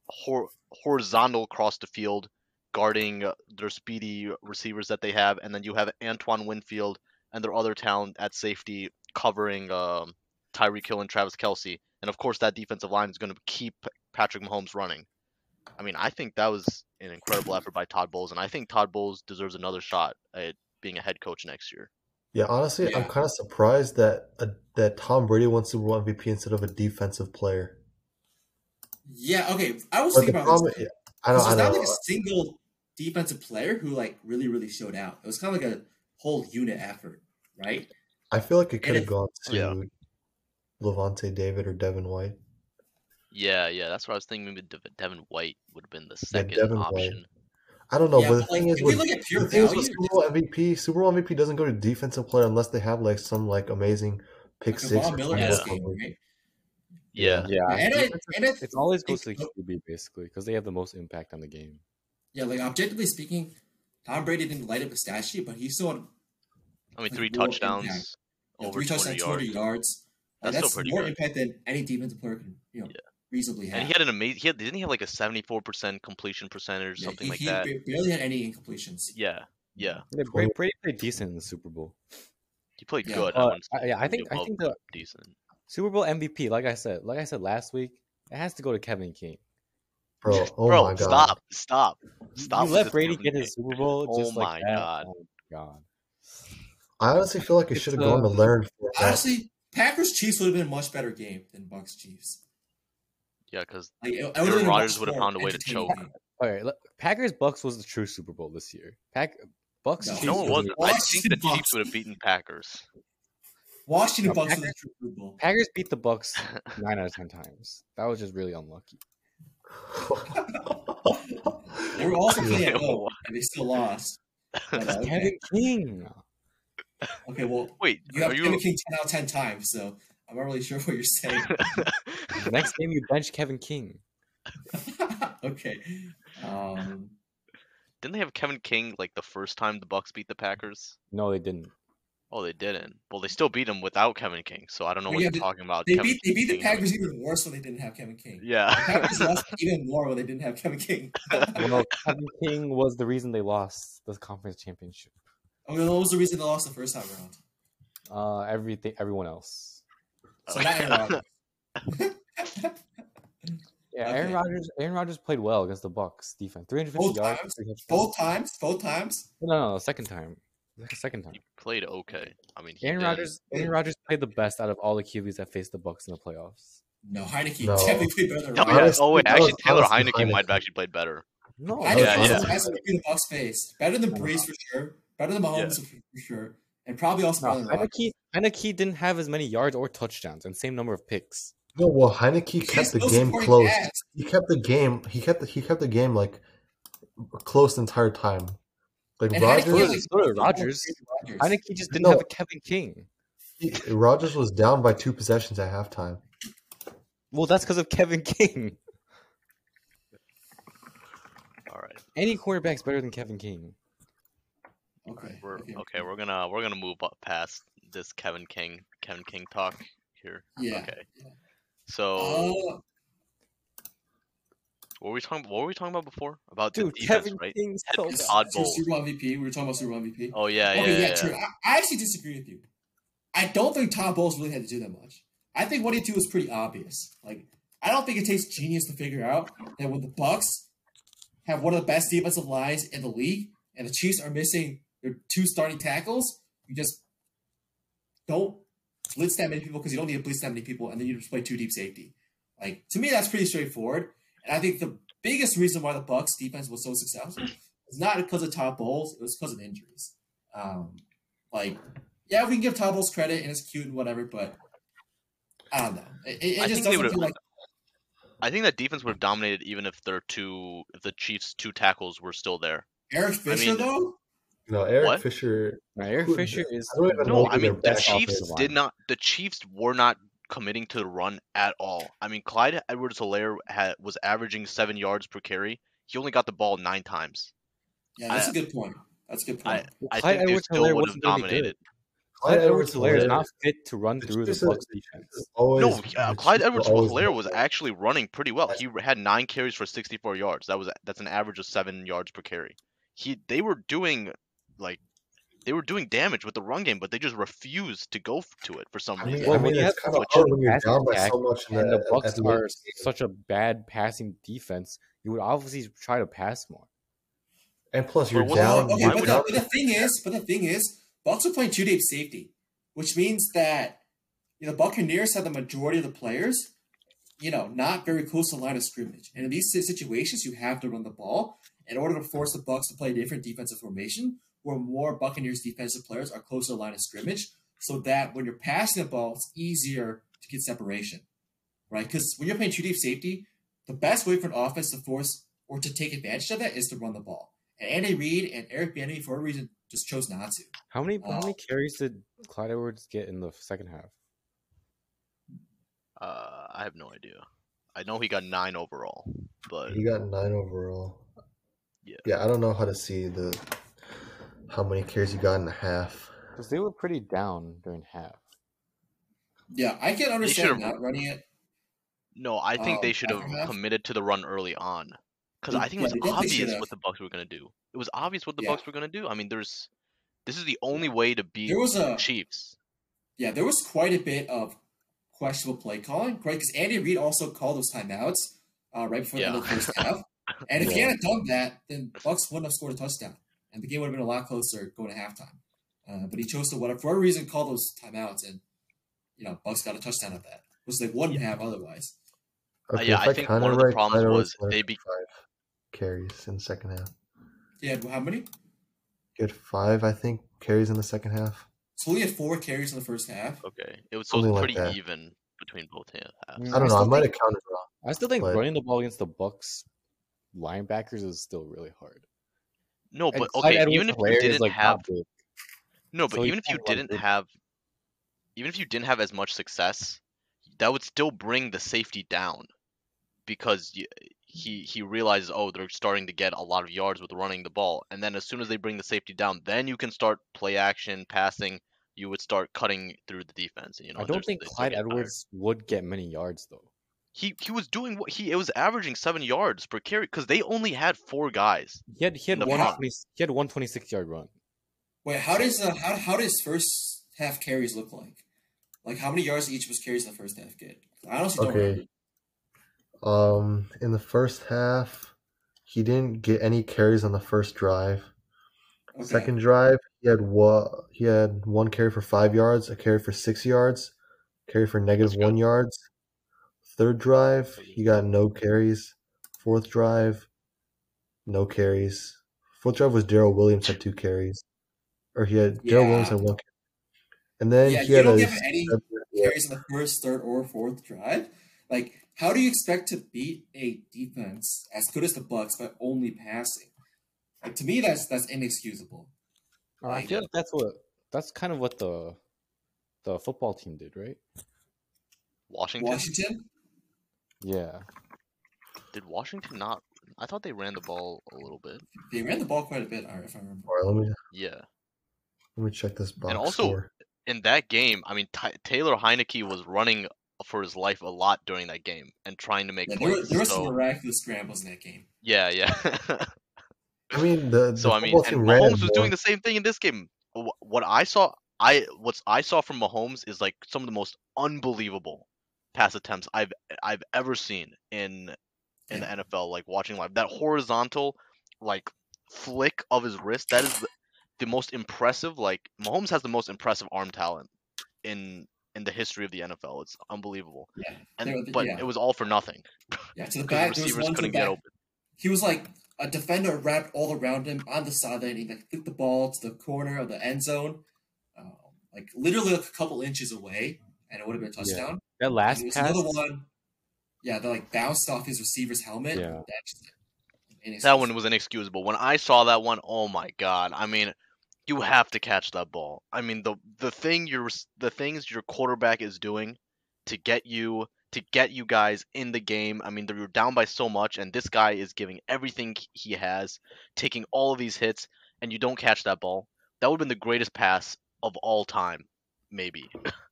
hor- horizontal across the field, guarding uh, their speedy receivers that they have, and then you have Antoine Winfield and their other talent at safety covering um, Tyreek Hill and Travis Kelce, and of course that defensive line is going to keep Patrick Mahomes running. I mean, I think that was an incredible effort by Todd Bowles, and I think Todd Bowles deserves another shot at being a head coach next year. Yeah, honestly, I'm kind of surprised that uh, that Tom Brady won Super Bowl MVP instead of a defensive player. Yeah, okay. I was But the thinking about problem, this. I don't, This I was know. not like a single defensive player who like really, really showed out. It was kind of like a whole unit effort, right? I feel like it could have gone to Yeah. Lavonte David or Devin White. Yeah, yeah, that's what I was thinking. Maybe Dev- Devin White would have been the second Devin White. option. I don't know, Yeah, but the but, like, thing is, with, look at pure the thing is with Super Bowl MVP, Super Bowl MVP doesn't go to defensive player unless they have like some like amazing pick like six. Von or Miller game, right? Yeah, Yeah, And I, and I it's always goes to the QB basically because they have the most impact on the game. Yeah, like objectively speaking, Tom Brady didn't light up the stat sheet, but he still had I mean, three touchdowns, impact. you know, over three 200 touchdowns, yards. 200 yards. That's still that's pretty more good. impact than any defensive player can, you know, Yeah. reasonably have. And he had an amazing. He had, didn't he have like a seventy-four percent completion percentage, Yeah, something he, like he that? He barely had any incompletions. Yeah, yeah. Yeah, Brady, Brady played decent in the Super Bowl. He played Yeah. good. I Uh, I, yeah, I think I above think the decent. Super Bowl MVP, like I said, like I said last week, it has to go to Kevin King. Bro, oh Bro, my god. stop, stop, stop. you let Brady get his Super Bowl Oh my like. God. Oh my god. I honestly feel like it should have gone to uh, Leonard for that. Honestly, Packers Chiefs would have been a much better game than Bucks Chiefs. Yeah, because Like, it, it Aaron would've been a much Rodgers would've found a way to choke. game. All right, look, Packers Bucks was the true Super Bowl this year. Pack Bucks No. Chiefs no, it was wasn't. the- I think the Bucks. Chiefs would have beaten Packers. Washington No, Bucks was the true Super Bowl. Packers beat the Bucks nine out of ten times. That was just really unlucky. They were also playing at home, and they still lost. But, uh, okay. Kevin King. okay, well, Wait, you have are Kevin? King 10 out of 10 times, so I'm not really sure what you're saying. The next game you bench Kevin King. okay. Um, Didn't they have Kevin King like the first time the Bucks beat the Packers? No, they didn't. Oh, they didn't. Well, they still beat them without Kevin King, so I don't know Well, what yeah, you're they- talking about. they Kevin beat they beat the King Packers even worse when they didn't have Kevin King. The Yeah. Packers lost even more when they didn't have Kevin King. Well, Kevin King was the reason they lost the conference championship. Okay, what was the reason they lost the first time around? Uh, everything, everyone else. So not Aaron Rodgers. Yeah, Aaron Okay. Rodgers. Aaron Rodgers played well against the Bucks defense. Three hundred fifty yards. times? three both times, both times. No, no, no, second time. The second time. he played okay. I mean, he Aaron didn't- Rodgers. Aaron Rodgers played the best out of all the QBs that faced the Bucks in the playoffs. No, Heinicke No. definitely played better than Oh, yeah. Honestly, oh wait, actually, was Taylor honestly Heinicke might have actually played better. No, Heinicke Yeah, was yeah. the best between the Bucks faced. Better than Brees for sure. Better than Mahomes for for sure. And probably also better No, than Rodgers. Heinicke, Heinicke didn't have as many yards or touchdowns and same number of picks. No, well, Heinicke has kept the no game supporting close. cast. He kept the game. He kept the, he kept the game like close the entire time. Like And Rodgers, Heinicke, Rodgers- like, so did Rodgers. Rodgers. Heinicke just didn't No. have a Kevin King. he- Rodgers was down by two possessions at halftime. Well, that's because of Kevin King. All right, Any quarterback's better than Kevin King. Okay. we're okay. okay. We're gonna we're gonna move up past this Kevin King Kevin King talk here. Yeah. Okay. So Uh, what were we talking? What were we talking about before? About Dude, the defense, Kevin right? King's Had so this bad. odd bowl. Super Bowl MVP. We were talking about Super Bowl MVP. Oh yeah, yeah, okay, yeah. yeah, yeah. true. I, I actually disagree with you. I don't think Todd Bowles really had to do that much. I think what he did was pretty obvious. Like, I don't think it takes genius to figure out that when the Bucks have one of the best defensive lines in the league, and the Chiefs are missing their two starting tackles, you just don't blitz that many people because you don't need to blitz that many people, and then you just play two deep safety. Like to me, that's pretty straightforward. And I think the biggest reason why the Bucks defense was so successful is not because of Todd Bowles; it was because of injuries. Um, like, yeah, we can give Todd Bowles credit and it's cute and whatever, but I don't know. It, it, it I just think they doesn't would've- feel like I think that defense would have dominated even if their two, if the Chiefs' two tackles were still there. Eric Fisher mean- though. You know, Eric What? Fisher. Now, Eric Fisher is. I No, I mean the Chiefs did not. The Chiefs were not committing to the run at all. I mean, Clyde Edwards-Helaire had was averaging seven yards per carry. He only got the ball nine times. Yeah, that's I- a good point. That's a good point. I Clyde think they Edwards-Helaire would have wasn't gonna be good. dominated. Clyde Clyde Edwards-Helaire is Edwards-Helaire not fit to run the through the Bucks defense. Always, No, uh, Clyde Chiefs are always Edwards-Helaire was actually running pretty well. He had nine carries for 64 yards. That was that's an average of seven yards per carry. He they were doing like they were doing damage with the run game, but they just refused to go to it for some I reason. mean, Well, I when mean you it's have kind of such a hard when you're down by so much. in And the Bucks the are such a bad passing defense. You would obviously try to pass more. And plus, you're Well, down. okay, why but would the, but the thing is, but the thing is, Bucks are playing two deep safety, which means that you know Buccaneers have the majority of the players, you know, not very close to the line of scrimmage. And in these situations, you have to run the ball in order to force the Bucks to play a different defensive formation, where more Buccaneers defensive players are close to the line of scrimmage, so that when you're passing the ball, it's easier to get separation, right? Because when you're playing two deep safety, the best way for an offense to force or to take advantage of that is to run the ball. And Andy Reid and Eric Bieniemy, for a reason, just chose not to. How many how Uh, many carries did Clyde Edwards get in the second half? Uh, I have no idea. I know he got nine overall, but He got nine overall. Yeah. Yeah, I don't know how to see the how many carries he got in a half. Because they were pretty down during half. Yeah, I can understand not running it. no, I think they Um, should have committed to the run early on. Because I think yeah, it was definitely obvious what the Bucks were gonna do. It was obvious what the Yeah. Bucks were gonna do. I mean, there's this is the only way to beat There was the a Chiefs. yeah, there was quite a bit of questionable play calling, right? Because Andy Reid also called those timeouts uh, right before the end the first half. And if he hadn't done that, then Bucks wouldn't have scored a touchdown, and the game would have been a lot closer going to halftime. Uh, but he chose to whatever for whatever reason call those timeouts, and you know Bucks got a touchdown at that, which they wouldn't have otherwise. Uh, yeah, if I think one of the right, problems was Edwards-Helaire they had be- five carries in the second half. Yeah, how many? He five, I think, carries in the second half. So we had four carries in the first half. Okay, it was so it Something was like pretty that. even between both ha- halves. I don't know. I still might have counted wrong. I still think But- running the ball against the Bucks linebackers is still really hard. No, but okay, even if you didn't like, have no, but so even if you didn't through- have even if you didn't have as much success, that would still bring the safety down because he he realizes oh they're starting to get a lot of yards with running the ball, and then as soon as they bring the safety down, then you can start play action passing. You would start cutting through the defense. and, You know, I don't think Clyde getting tired. Edwards would get many yards though. He he was doing what he it was averaging seven yards per carry because they only had four guys. He had he had The one pro- he had one twenty six yard run. Wait, how does uh, how how does first half carries look like? Like how many yards each was carries in the first half get? I honestly don't Okay. remember. Um, in the first half, he didn't get any carries on the first drive. Okay. Second drive, he had one. He had one carry for five yards, a carry for six yards, carry for negative That's good. one yards. Third drive, he got no carries. Fourth drive, no carries. Fourth drive was Daryl Williams had two carries, or he had Daryl Williams had one. Carry. And then yeah, he you had don't a give any seven- carries in the first, third, or fourth drive. Like, how do you expect to beat a defense as good as the Bucks by only passing? Like to me, that's that's inexcusable. Uh, I feel like that's what that's kind of what the the football team did, right? Washington. Washington, Yeah. Did Washington not? I thought they ran the ball a little bit. they ran the ball quite a bit. all right, If I remember. All right, let me Yeah. let me check this box And also- score. In that game, I mean, Ty Taylor Heinicke was running for his life a lot during that game and trying to make Yeah, there, were, plays. there were some miraculous scrambles in that game. yeah, yeah. I mean, the, so I mean, and Mahomes was doing the same thing in this game. What I saw, I what I saw from Mahomes is like some of the most unbelievable pass attempts I've I've ever seen in in Yeah. the NFL. Like watching live, that horizontal like flick of his wrist, that is the, the most impressive. Like Mahomes has the most impressive arm talent in in the history of the NFL. It's unbelievable. Yeah, And but yeah. it was all for nothing yeah. To the the back, was receivers the couldn't get open. He was like a defender wrapped all around him on the sideline. He like flicked the ball to the corner of the end zone, um, like literally like a couple inches away, and it would have been a Yeah. touchdown. That last there was pass. another one. Yeah, that like bounced off his receiver's helmet. Yeah. That one was inexcusable. When I saw that one, oh my god! I mean, you have to catch that ball. I mean, the the thing your the things your quarterback is doing to get you to get you guys in the game. I mean, you're down by so much, and this guy is giving everything he has, taking all of these hits, and you don't catch that ball. That would have been the greatest pass of all time, maybe.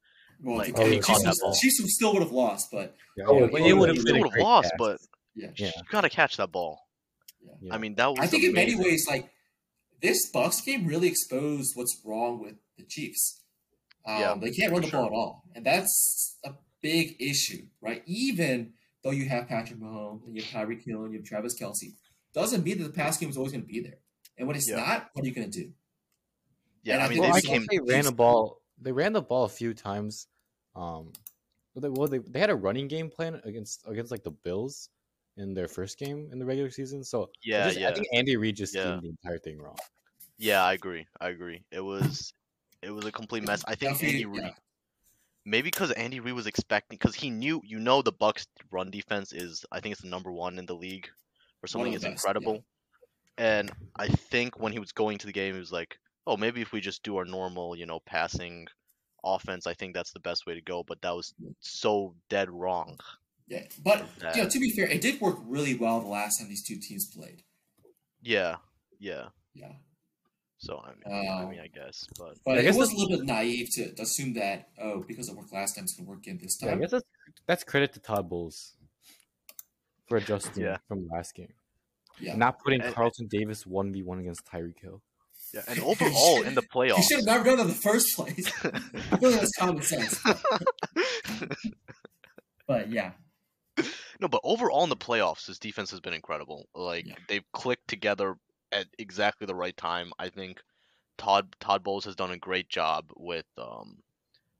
Well, like, the if he Chiefs, caught that ball. Chiefs still would have lost, but Yeah, Oh, yeah, yeah, but oh, it would have still would have lost, pass. but yeah. Yeah. you gotta catch that ball. Yeah. I mean, that was. I think in many ways, like this Bucks game really exposed what's wrong with the Chiefs. Um, Yeah, they can't run for the ball at all, and that's a big issue, right? Even though you have Patrick Mahomes and you have Tyreek Hill and you have Travis Kelce, doesn't mean that the pass game is always going to be there. And when it's Yeah. not, what are you going to do? Yeah, and I I mean, well, they I this became. they ran the ball. They ran the ball a few times. Um, well, they, well, they, they had a running game plan against against like the Bills in their first game in the regular season. So I Yeah, just- yeah. I think Andy Reid just Yeah. schemed the entire thing wrong. Yeah, I agree. I agree. It was it was a complete mess. I think Andy Reid yeah. maybe because Andy Reid was expecting because he knew you know the Bucks run defense is I think it's the number one in the league or something. the It's best, yeah. incredible. And I think when he was going to the game, he was like, "Oh, maybe if we just do our normal, you know, passing offense, I think that's the best way to go." But that was so dead wrong. Yeah, but that- you know, to be fair, it did work really well the last time these two teams played. Yeah, yeah. Yeah, So I mean, I Um, mean, I guess, but but I it was a little bit naive to, to assume that oh, because it worked last time, it's going to work again this Yeah, I time. guess that's that's credit to Todd Bowles for adjusting Yeah. from last game, Yeah, not putting And- Carlton Davis one v one against Tyreek Hill. Yeah. And overall in the He playoffs, should have never done it in the first place. I feel like that's common sense. But yeah, No, but overall in the playoffs, his defense has been incredible. Like Yeah. they've clicked together at exactly the right time. I think Todd Todd Bowles has done a great job with um,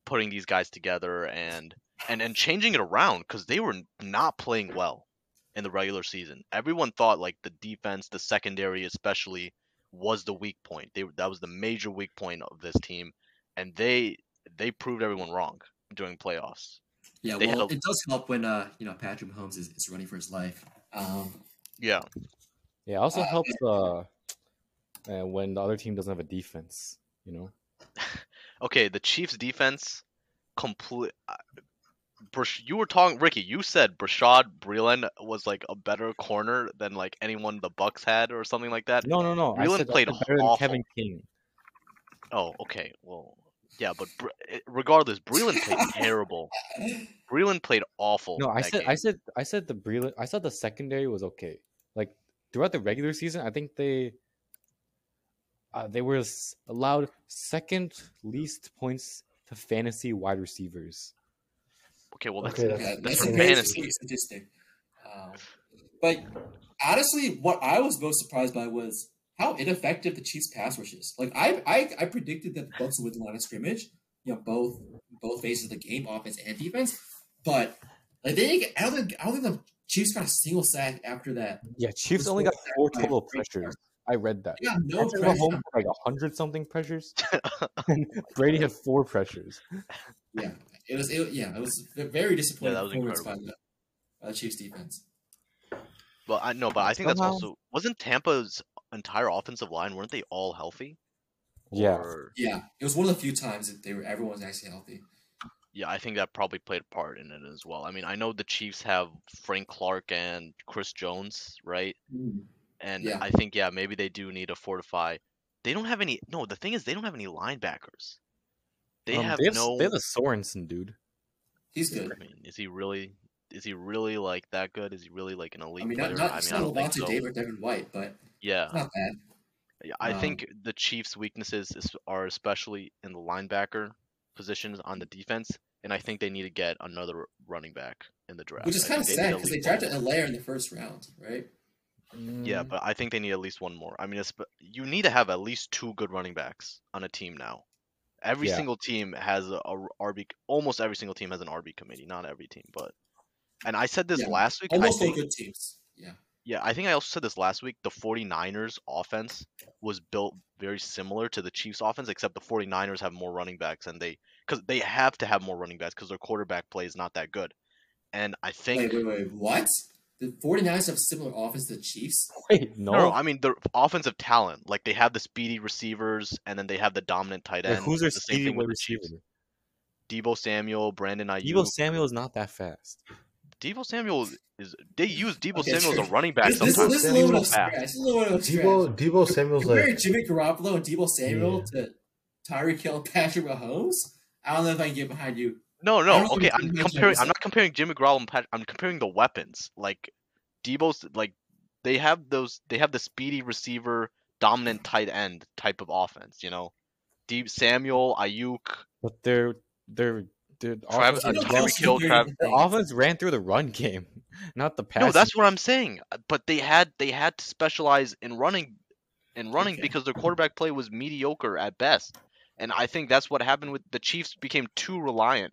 putting these guys together and and and changing it around because they were not playing well in the regular season. Everyone thought like the defense, the secondary especially, was the weak point. They that was the major weak point of this team, and they they proved everyone wrong during playoffs. yeah. They well, a- it does help when uh, you know Patrick Mahomes is, is running for his life. Um, Yeah, Yeah, also Uh, helps uh, uh, when the other team doesn't have a defense. You know, okay, the Chiefs defense complete. Brash- you were talking, Ricky. You said Bashaud Breeland was like a better corner than like anyone the Bucks had, or something like that. no, no, no. I Breeland played better than awful. Kevin King. Oh, okay. Well, yeah, but eh, regardless, Breeland played terrible. Breeland played awful. No, I said game. I said I said the Breeland, I said the secondary was okay. Like throughout the regular season, I think they uh, they were allowed second least points to fantasy wide receivers. Okay, well that's Okay, yeah, that's- that's that's a very fantasy. statistic. Um, but honestly, what I was most surprised by was how ineffective the Chiefs' pass rush is. Like I, I, I predicted that the Bucks would win the line of scrimmage, you know, both both phases of the game, offense and defense. But like they, didn't get, I don't think, I don't think the Chiefs got a single sack after that. Yeah, Chiefs only got four total pressures. I read that. Yeah, no Patrick pressure. Mahomes like a hundred something pressures. Brady had four pressures. Yeah, it was. It, yeah, it was very disappointing Yeah, that was performance by incredible. the by the Chiefs defense. Well, I no, but I think that's um, also wasn't Tampa's entire offensive line weren't they all healthy? Yeah. Or- Yeah, it was one of the few times that they were everyone was actually healthy. yeah, I think that probably played a part in it as well. I mean, I know the Chiefs have Frank Clark and Chris Jones, right? Mm-hmm. And Yeah. I think yeah, maybe they do need to fortify. They don't have any. No, the thing is, they don't have any linebackers. They Um, have they have, no. They have the Sorensen dude. He's good. I mean, is he really? Is he really like that good? Is he really like an elite I mean, player? not, not, I it's mean, I not don't think Lavonte so. David Devin White, but Yeah, not bad. Yeah, I Um, think the Chiefs' weaknesses is, are especially in the linebacker positions on the defense, and I think they need to get another running back in the draft. Which is kind of sad because they least one drafted more. Helaire in the first round, right? Yeah, but I think they need at least one more. I mean, it's, you need to have at least two good running backs on a team now. Every Yeah. single team has a, a RB. Almost every single team has an RB committee. Not every team, but. And I said this Yeah, last week. I Almost all good teams. Yeah. Yeah, I think I also said this last week. The 49ers offense was built very similar to the Chiefs offense, except the 49ers have more running backs and they because they have to have more running backs because their quarterback play is not that good. And I think Wait, wait, wait. What? The 49ers have similar offense to the Chiefs? Wait, no. no, no, I mean their offensive talent. Like they have the speedy receivers and then they have the dominant tight Wait, end. who's their the same speedy thing with wide the Chiefs. receiver? Deebo Samuel, Brandon Aiyuk. Deebo Samuel is not that fast. Deebo Samuel is they use Deebo Okay, Samuel sure. as a running back This, this, sometimes. this is a little so fast. This is a little bit of stretch. Deebo Deebo Samuel's Comparing like Jimmy Garoppolo and Deebo Samuel to Tyreek Hill and Patrick Mahomes, I don't know if I can get behind you. No, I no. Okay, I'm comparing. I'm not comparing Jimmy Garoppolo. and Pat, I'm comparing the weapons. Like Deebo's, like they have those. They have the speedy receiver, dominant tight end type of offense. You know, Deebo Samuel, Aiyuk. But their their their Travis- offense, uh, They're Tyreek run- both Hill, superior Trav- to offense ran through the run game, not the pass. No, that's what I'm saying. But they had they had to specialize in running, in running Okay. because their quarterback play was mediocre at best. And I think that's what happened with the Chiefs became too reliant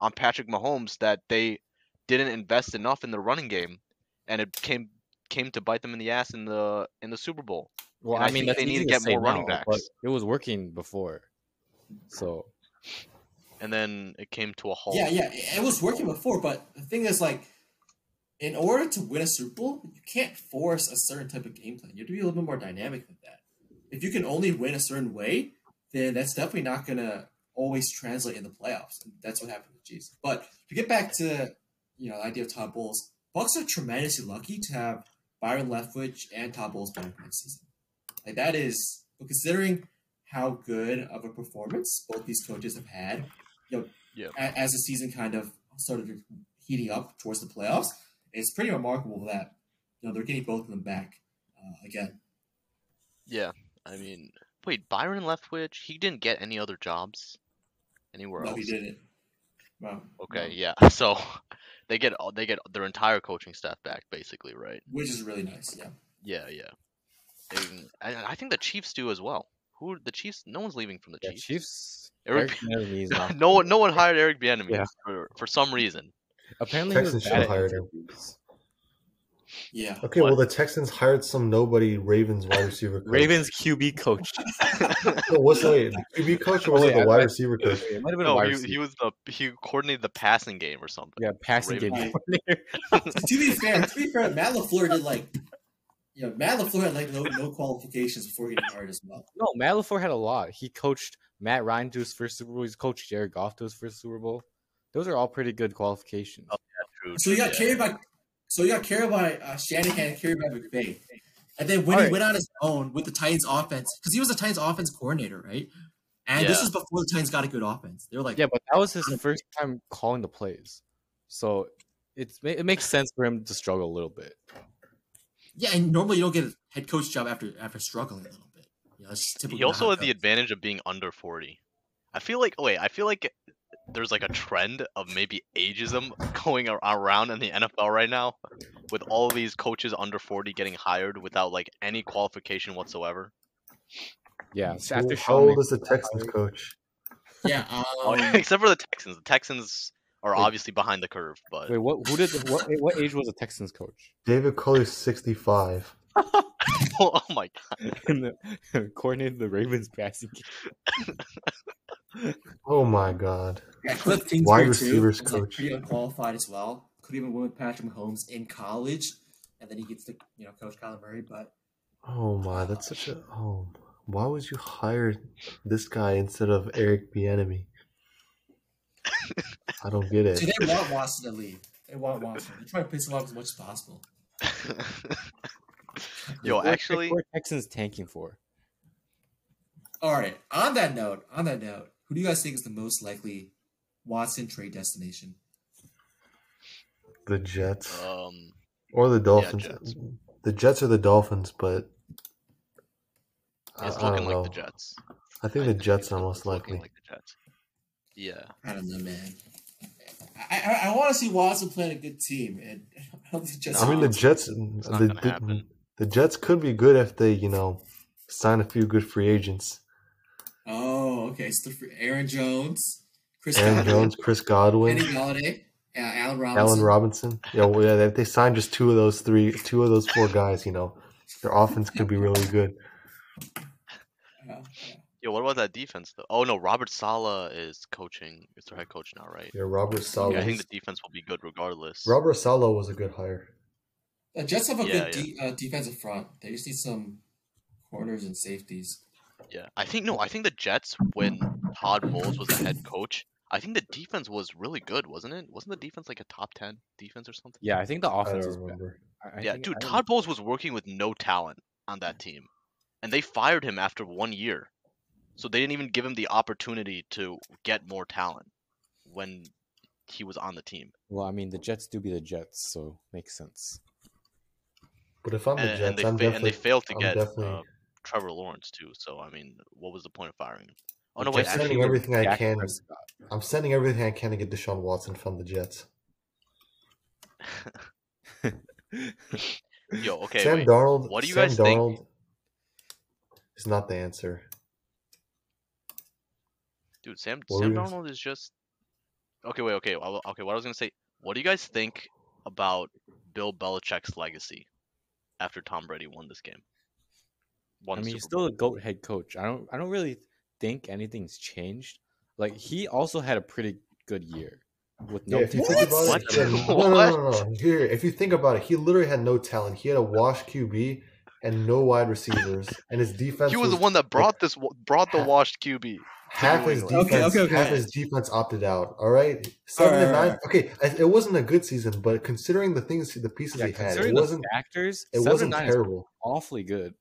on Patrick Mahomes that they didn't invest enough in the running game, and it came came to bite them in the ass in the in the Super Bowl. Well, and I I mean, think they need to get say more running now, but backs. it was working before. So And then it came to a halt. Yeah, yeah, it was working before, but the thing is, like, in order to win a Super Bowl, you can't force a certain type of game plan. You have to be a little bit more dynamic than that. If you can only win a certain way, then that's definitely not gonna always translate in the playoffs. And that's what happened Chiefs. But to get back to you know the idea of Todd Bowles, Bucks are tremendously lucky to have Byron Leftwich and Todd Bowles back next season. Like that is considering how good of a performance both these coaches have had you know, Yeah. a- as the season kind of started heating up towards the playoffs, it's pretty remarkable that you know they're getting both of them back uh, again. Yeah. I mean, wait, Byron Leftwich, he didn't get any other jobs anywhere No, else. he didn't. Wow. Okay, No. yeah. So they get all- they get their entire coaching staff back, basically, right? Which is really nice. Yeah. Yeah, yeah. And I, I think the Chiefs do as well. Who the Chiefs? No one's leaving from the yeah, Chiefs. Chiefs. Eric- Eric Bieniemy not- no one, no one hired Eric Bieniemy Yeah. for for some reason. Apparently, he was Texans bad should at hire him. interviews. Yeah. Okay, What? well the Texans hired some nobody Ravens wide receiver coach. Ravens QB coach. No, what's the wait, the QB coach or was Oh, it yeah, the wide receiver coach? It might have been a No, wide he, receiver. he was the he coordinated the passing game or something. yeah, passing game coordinator. to be fair, to be fair, Matt LaFleur did like, you know, Matt LaFleur had like no no qualifications before getting hired as well. No, Matt LaFleur had a lot. He coached Matt Ryan to his first Super Bowl. He's coached Jared Goff to his first Super Bowl. Those are all pretty good qualifications. Oh, yeah, True, So you got yeah. carried by, so you got carried by uh, Shanahan, and carried by McVay, and then when he Alright. went on his own with the Titans offense, because he was the Titans offense coordinator, right? And this Yeah. was before the Titans got a good offense. They were like, Yeah, but that was his first time calling the plays, so it's it makes sense for him to struggle a little bit. yeah, and normally you don't get a head coach job after after struggling a little bit. You know, He also how had the advantage of being under forty. I feel like wait, I feel like there's like a trend of maybe ageism going around in the NFL right now, with all these coaches under forty getting hired without like any qualification whatsoever. Yeah, so How- after How old is the Texans coach? Yeah, Oh, um, except for the Texans. The Texans are Wait. obviously behind the curve, but Wait, what? Who did? The, what? What age was the Texans coach? David Culley's sixty five. oh my god, And the, coordinated the Ravens passing game. Oh my god. yeah, Cliff Kingsbury Wide too, receivers was, like, coach. pretty unqualified as well. could even win with Patrick Mahomes in college, and then he gets to you know coach Kyler Murray. But Oh my, that's such a oh. Why would you hire this guy instead of Eric Bieniemy? I don't get it. see, they want Watson to leave. They want Watson. They're trying to piss him off as much as possible. Yo, What- actually, what Texans tanking for? All right. On that note, on that note, who do you guys think is the most likely Watson trade destination? The Jets um, or the Dolphins. Jets. The Jets or the Dolphins, but I, it's I looking don't know. like the Jets. I think I the Jets it's are most likely. Like the Jets. Yeah. I don't know, man. I I, I want to see Watson playing a good team, and I don't think Jets. I mean, the Jets. not The, gonna the, happen. The Jets could be good if they, you know, sign a few good free agents. Oh, okay. So the free- Aaron Jones, Chris Aaron Godwin, Jones, Chris Godwin, Kenny Golladay, uh, Allen Robinson. Allen Robinson. Yeah, well, yeah. If they sign just two of those three, two of those four guys, you know, their offense could be really good. Yeah, yeah. Yo, what about that defense though? Oh no, Robert Saleh is coaching. Is their head coach now, right? Yeah, Robert Saleh. Yeah, I think the defense will be good regardless. Robert Saleh was a good hire. The Jets have a Yeah, good de- uh, defensive front. They just need some corners and safeties. Yeah, I think no, I think the Jets when Todd Bowles was the head coach, I think the defense was really good, wasn't it? Wasn't the defense like a top ten defense or something? Yeah, I think the I offense don't was bad. remember. I- I yeah, think- dude, I Todd Bowles was working with no talent on that team, and they fired him after one year. So they didn't even give him the opportunity to get more talent when he was on the team. Well, I mean, the Jets do be the Jets, so makes sense. But if I'm the And, Jets, and they I'm fa- and they failed to I'm get definitely- uh, Trevor Lawrence too. So I mean, what was the point of firing him? Oh no, wait, I'm sending everything I can. Prescott. I'm sending everything I can to get Deshaun Watson from the Jets. yo, okay, Sam wait. Darnold. What do you Sam guys think? Is not the answer. Dude, Sam What Sam were you- Darnold is just okay. Wait, okay, okay. What I was gonna say. What do you guys think about Bill Belichick's legacy after Tom Brady won this game? Won I the mean, he's still Bowl. a goat head coach. I don't. I don't really think anything's changed. Like he also had a pretty good year with no yeah, if you think about What? it, yeah, no, no, no, no, no. Here, if you think about it, he literally had no talent. He had a wash QB and no wide receivers, and his defense. He was the one that brought this brought the washed QB. Half New his defense. Okay, okay, Half his defense opted out. All right, seven and Alright, nine. Okay, it it wasn't a good season, but considering the things, the pieces Yeah, he had, it wasn't. actors. It wasn't and nine is terrible. awfully good.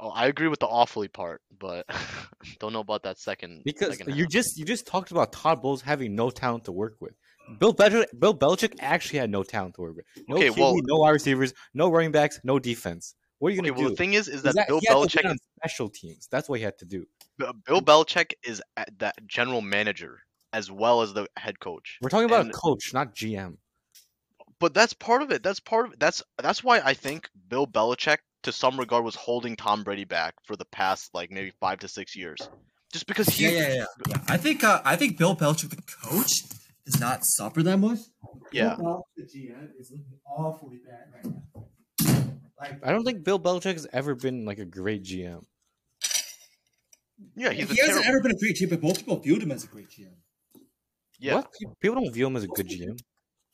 Oh, I agree with the awfully part, but don't know about that second. Because second you half. just you just talked about Todd Bowles having no talent to work with. Bill Belichick, Bill Belichick actually had no talent to work with. No Okay, QB, well- no wide receivers, no running backs, no defense. What are you Okay, gonna well, do? the thing is, is Is that, that- Bill he Belichick is special teams. That's what he had to do. Bill Belichick is a- that general manager as well as the head coach. We're talking about And- a coach, not GM. But that's part of it. That's part of it. That's that's why I think Bill Belichick, to some regard, was holding Tom Brady back for the past like maybe five to six years, just because he. Yeah, yeah, yeah. yeah. I think uh, I think Bill Belichick, the coach, does not suffer that much. Yeah. Bill Belichick, the GM, is looking awfully bad right now. Like, I don't think Bill Belichick has ever been like a great GM. Yeah, he's he hasn't terrible. ever been a great GM, but most people viewed him as a great GM. Yeah, What? People don't view him as a good GM.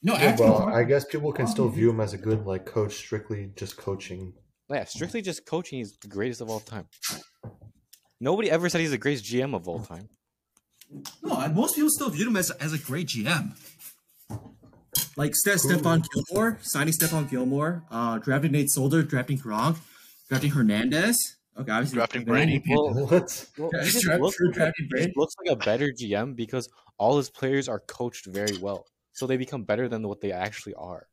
No, Yeah, well, I guess people can still um, view him as a good like coach, strictly just coaching. Yeah, strictly just coaching, he's the greatest of all time. Nobody ever said he's the greatest GM of all time. no, and most people still viewed him as, as a great GM. Like Ste- Stephon Gilmore, signing Stephon Gilmore, uh, drafting Nate Solder, drafting Gronk, drafting Hernandez. Okay, obviously Drafting Brady. Well, What? well he just looks, like, drafting he just looks like a better GM because all his players are coached very well. So they become better than what they actually are.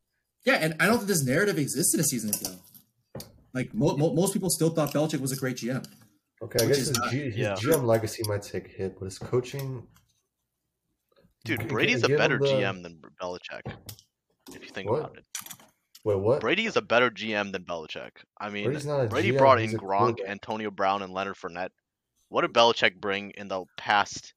Yeah, and I don't think this narrative existed a season ago. Like mo- mo- most people still thought Belichick was a great GM. Okay, I Which guess is his, not- G, his yeah. GM legacy might take a hit, but his coaching. Dude, G- Brady's a better the- GM than Belichick. If you think What? about it, Wait, what? Brady is a better GM than Belichick. I mean, Brady's not a Brady GM, brought in Gronk, quarterback. Antonio Brown, and Leonard Fournette. What did Belichick bring in the past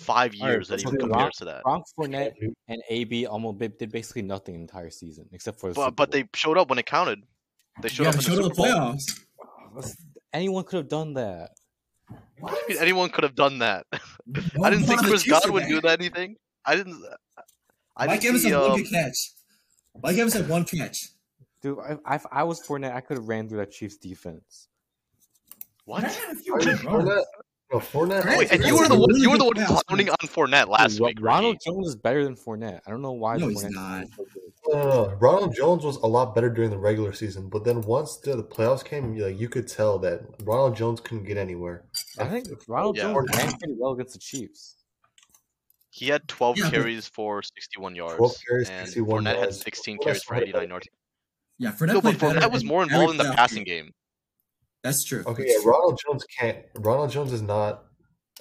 five All right, years that so even Gronk- compares to that? Gronk, Fournette, and AB almost did basically nothing the entire season except for the But but they showed up when it counted. They showed yeah, up they in showed the up Super in the Bowl. playoffs. anyone could have done that. I mean, anyone could have done that. I didn't think Chris Chiefs are Godwin bad. do anything. I didn't. I Mike didn't Evans see, had one um, good catch. Mike Evans had one catch. Dude, I, if I was Fournette, I could have ran through that Chiefs defense. what? Fournette had a few Are you good runs. Fournette? No, Fournette. Wait, and you were the one, you were the one playoff clowning player. on Fournette last Dude, week. Ronald Jones is better than Fournette. I don't know why. No, he's not. No, no, no. Ronald Jones was a lot better during the regular season, but then once the, the playoffs came, you- like you could tell that Ronald Jones couldn't get anywhere. I think Ronald Yeah. Jones ran pretty well against the Chiefs. He had 12 Yeah, carries for 61 yards. 12 carries, and 61 Fournette had 16 Fournette's carries for 89 yards. Yeah, Fournette No, but Fournette was more involved in the passing game. game. That's true. Okay, That's yeah, true. Ronald Jones can't. Ronald Jones is not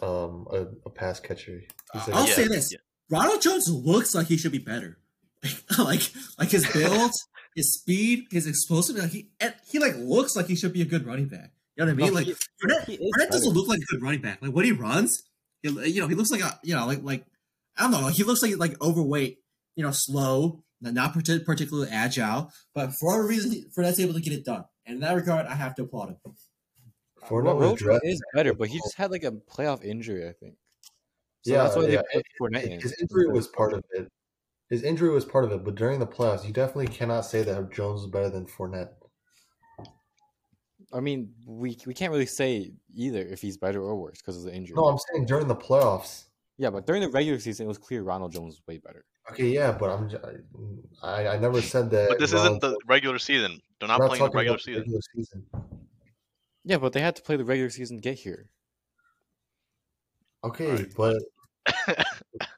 um, a, a pass catcher. He's I'll Yeah, say this: yeah. Ronald Jones looks like he should be better. like, like his build, his speed, his explosive. Like he, he like looks like he should be a good running back. You know what I mean? No, like he- Fournette, he is doesn't look like a good running back. Like when he runs, he, you know, he looks like a, you know, like like I don't know. Like he looks like like overweight. You know, slow, not particularly agile. But for whatever reason, he- Fournette's able to get it done. And in that regard, I have to applaud him. Uh, Fournette Well, was Rojo is better, but he just had like a playoff injury, I think. So Yeah, that's why yeah. they put Fournette in. His injury was part of it. His injury was part of it, but during the playoffs, you definitely cannot say that Jones was better than Fournette. I mean, we we can't really say either if he's better or worse because of the injury. No, I'm saying during the playoffs. yeah, but during the regular season, it was clear Ronald Jones was way better. Okay, yeah, but I'm. j- I I never said that. But this Ronald isn't the regular season. They're we're not playing the regular about season. regular season. Yeah, but they had to play the regular season to get here. Okay, Alright. but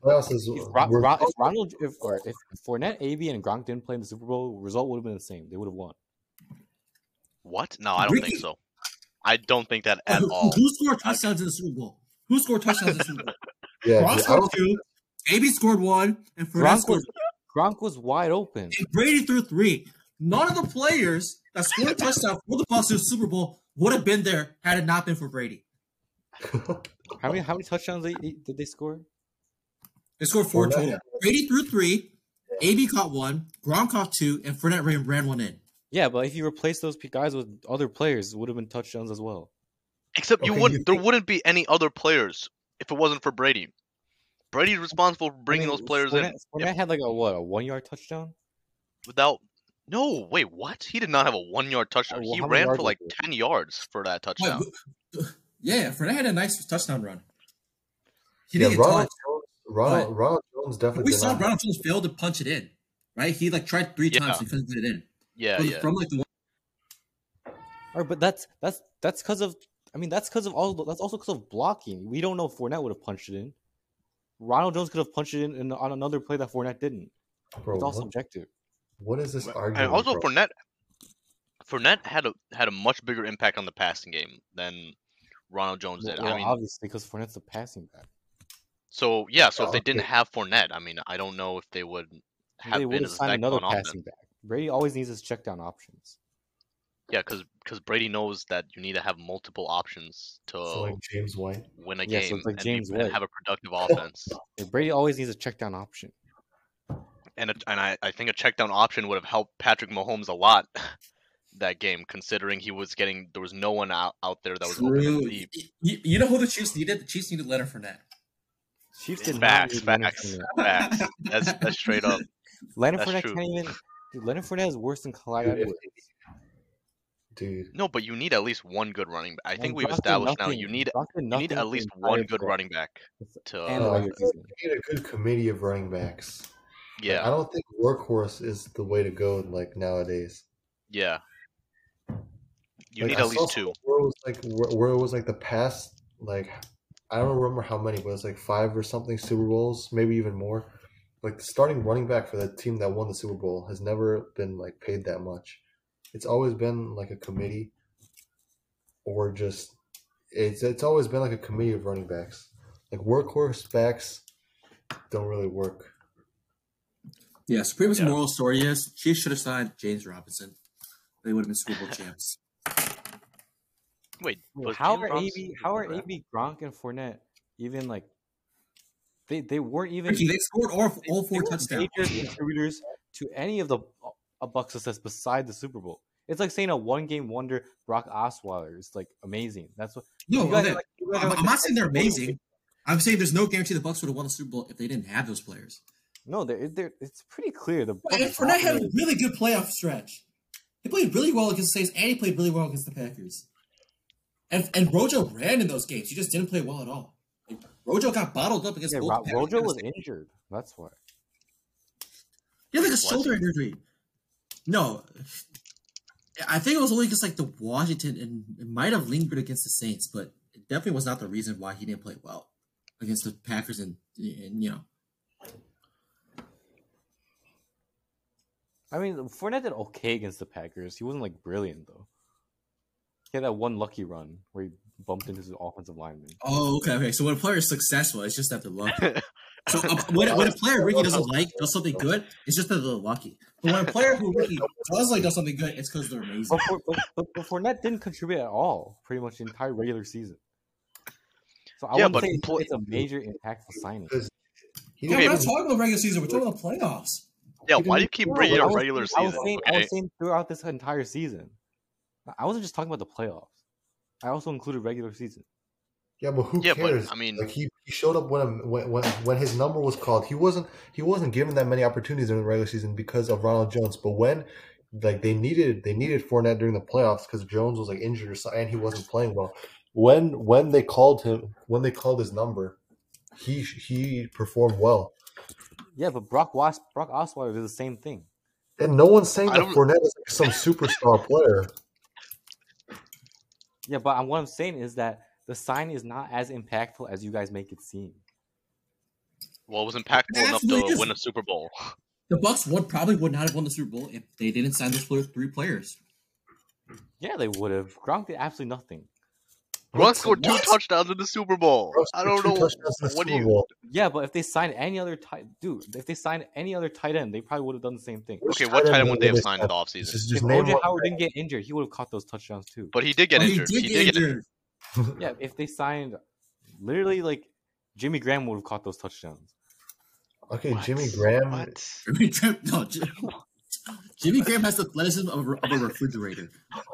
playoffs is. If, Ro- we're- if Ronald, if or if Fournette, AB, and Gronk didn't play in the Super Bowl, the result would have been the same. They would have won. What? No, I don't think so. I don't think that at who, all. who scored touchdowns in the Super Bowl? Who scored touchdowns in the Super Bowl? yeah, Gronk dude, scored two. AB scored one, and Fournette Gronk scored. was, Gronk was wide open. And Brady threw three. None of the players that scored a touchdown for the Bucks in the Super Bowl would have been there had it not been for Brady. How many how many touchdowns they, did they score? They scored four Fournette total. had- Brady threw three. AB caught one. Gronk caught two, and Fournette ran, ran one in. Yeah, but if you replace those guys with other players, it would have been touchdowns as well. Except you Okay, wouldn't. you there wouldn't be any other players if it wasn't for Brady. Brady's responsible for bringing I mean, those players Fournette, in. Fournette If- had like a what a one yard touchdown. without. No, wait, what? He did not have a one-yard touchdown. well, he ran for like ten yards for that Wait, touchdown. wh- yeah, Fournette had a nice touchdown run. He yeah, didn't get Ronald touched. Jones, Ronald, Ronald Jones definitely. we saw not- Ronald Jones fail to punch it in. Right? He like tried three Yeah. times and couldn't get it in. Yeah, From- yeah. From like the one. All right, but that's that's that's because of. I mean, that's because of all. That's also because of blocking. We don't know if Fournette would have punched it in. Ronald Jones could have punched it in, in on another play that Fournette didn't. Bro, It's all what, subjective. what is this and argument? also bro? Fournette, Fournette had a had a much bigger impact on the passing game than Ronald Jones did. Well, I mean, obviously, because Fournette's a passing back. so yeah. So Yeah, if oh, they didn't okay. have Fournette, I mean, I don't know if they would have they been as signed another on offense. passing back. Brady always needs his check down options. Yeah, because because Brady knows that you need to have multiple options to So like James White. win a Yeah, game it's like and, James you- and White. have a productive offense. Yeah, Brady always needs a check down option. and a, and I, I think a check down option would have helped Patrick Mahomes a lot that game, considering he was getting there was no one out, out there that was open True. to deep. You, you know who the Chiefs needed? The Chiefs needed Leonard Fournette. Chiefs did Facts, not need facts, Fournette. facts. That's that's straight up. Leonard That's Fournette true. can't even. Dude, Leonard Fournette is worse than Clyde Dude, Edwards. Dude, No, but you need at least one good running back. I And think we've Gronk did established now you need you need at least one good playoffs. running back to And the Uh, regular season. you need a good committee of running backs. Like, I don't think workhorse is the way to go like nowadays. yeah. You Like, need I at saw least two. Where it was like where, where it was like the past like I don't remember how many, but it was like five or something Super Bowls, maybe even more. Like the starting running back for the team that won the Super Bowl has never been like paid that much. It's always been like a committee, or just it's it's always been like a committee of running backs. Like workhorse backs don't really work. Yeah, so pretty much Yeah. moral story is she should have signed James Robinson. They would have been Super Bowl champs. Wait, was how are Robinson AB? How are a draft? AB, Gronk, and Fournette even like? They they weren't even. Ricky, they scored all, all four weren't touchdowns. Major contributors to any of the uh, a Buck success beside the Super Bowl. It's like saying a one game wonder Brock Osweiler is like amazing. That's what. No, guys okay. like- you guys are I'm, like I'm not saying they're amazing. I'm saying there's no guarantee the Bucks would have won the Super Bowl if they didn't have those players. No, they're, they're, it's pretty clear. The And Bucks Fournette had a really good playoff stretch. He played really well against the Saints, and he played really well against the Packers. And and Rojo ran in those games. He just didn't play well at all. Like, Rojo got bottled up against Yeah, both Ro- Rojo was Saints. injured. That's why. He had like a Was shoulder he? injury. No, I think it was only against like the Washington, and it might have lingered against the Saints, but it definitely was not the reason why he didn't play well against the Packers and, and you know. I mean, Fournette did okay against the Packers. He wasn't like brilliant though. He had that one lucky run where he bumped into his offensive lineman. Oh, okay, okay. So when a player is successful, it's just that they're lucky. So uh, when, when a player Ricky doesn't like does something good, it's just that they're lucky. But when a player who Ricky does like does something good, it's because they're amazing. But, For, but, but, but Fournette didn't contribute at all, pretty much the entire regular season. So I Yeah, wouldn't say it's, pl- it's a major impactful signing. He Yeah, Okay, we're not talking about regular season. We're talking about playoffs. Yeah, why do you keep bringing but I up regular saying- I was season? saying, I Okay, was saying throughout this entire season. I wasn't just talking about the playoffs. I also included regular season. Yeah, but who Yeah, but, cares? I mean- like he, he showed up when, when when when his number was called. He wasn't he wasn't given that many opportunities during the regular season because of Ronald Jones. But when like they needed they needed Fournette during the playoffs because Jones was like injured or something and he wasn't playing well. When when they called him when they called his number, he he performed well. Yeah, but Brock Was- Brock Osweiler did the same thing. And no one's saying that don't- Fournette is like some superstar player. Yeah, but I'm- what I'm saying is that the sign is not as impactful as you guys make it seem. well, it was impactful enough to is. win a Super Bowl. The Bucks would probably would not have won the Super Bowl if they didn't sign those pl- three players. Yeah, they would have. Gronk did absolutely nothing. Gronk scored two What? touchdowns in the Super Bowl. Bro I don't two know. touchdowns in the What do Super you? Bowl. Yeah, but if they signed any other tight dude, if they signed any other tight end, they probably would have done the same thing. Which Okay, what tight tight end end would they have signed in sign? the offseason? Just, If just name OJ. Howard didn't get injured, he would have caught those touchdowns too. But he did get Oh, injured. He did get injured. Yeah, if they signed, literally like Jimmy Graham would have caught those touchdowns. Okay, What? Jimmy Graham. What? Jimmy Graham, no, Jimmy, Jimmy Graham has the athleticism of a, of a refrigerator.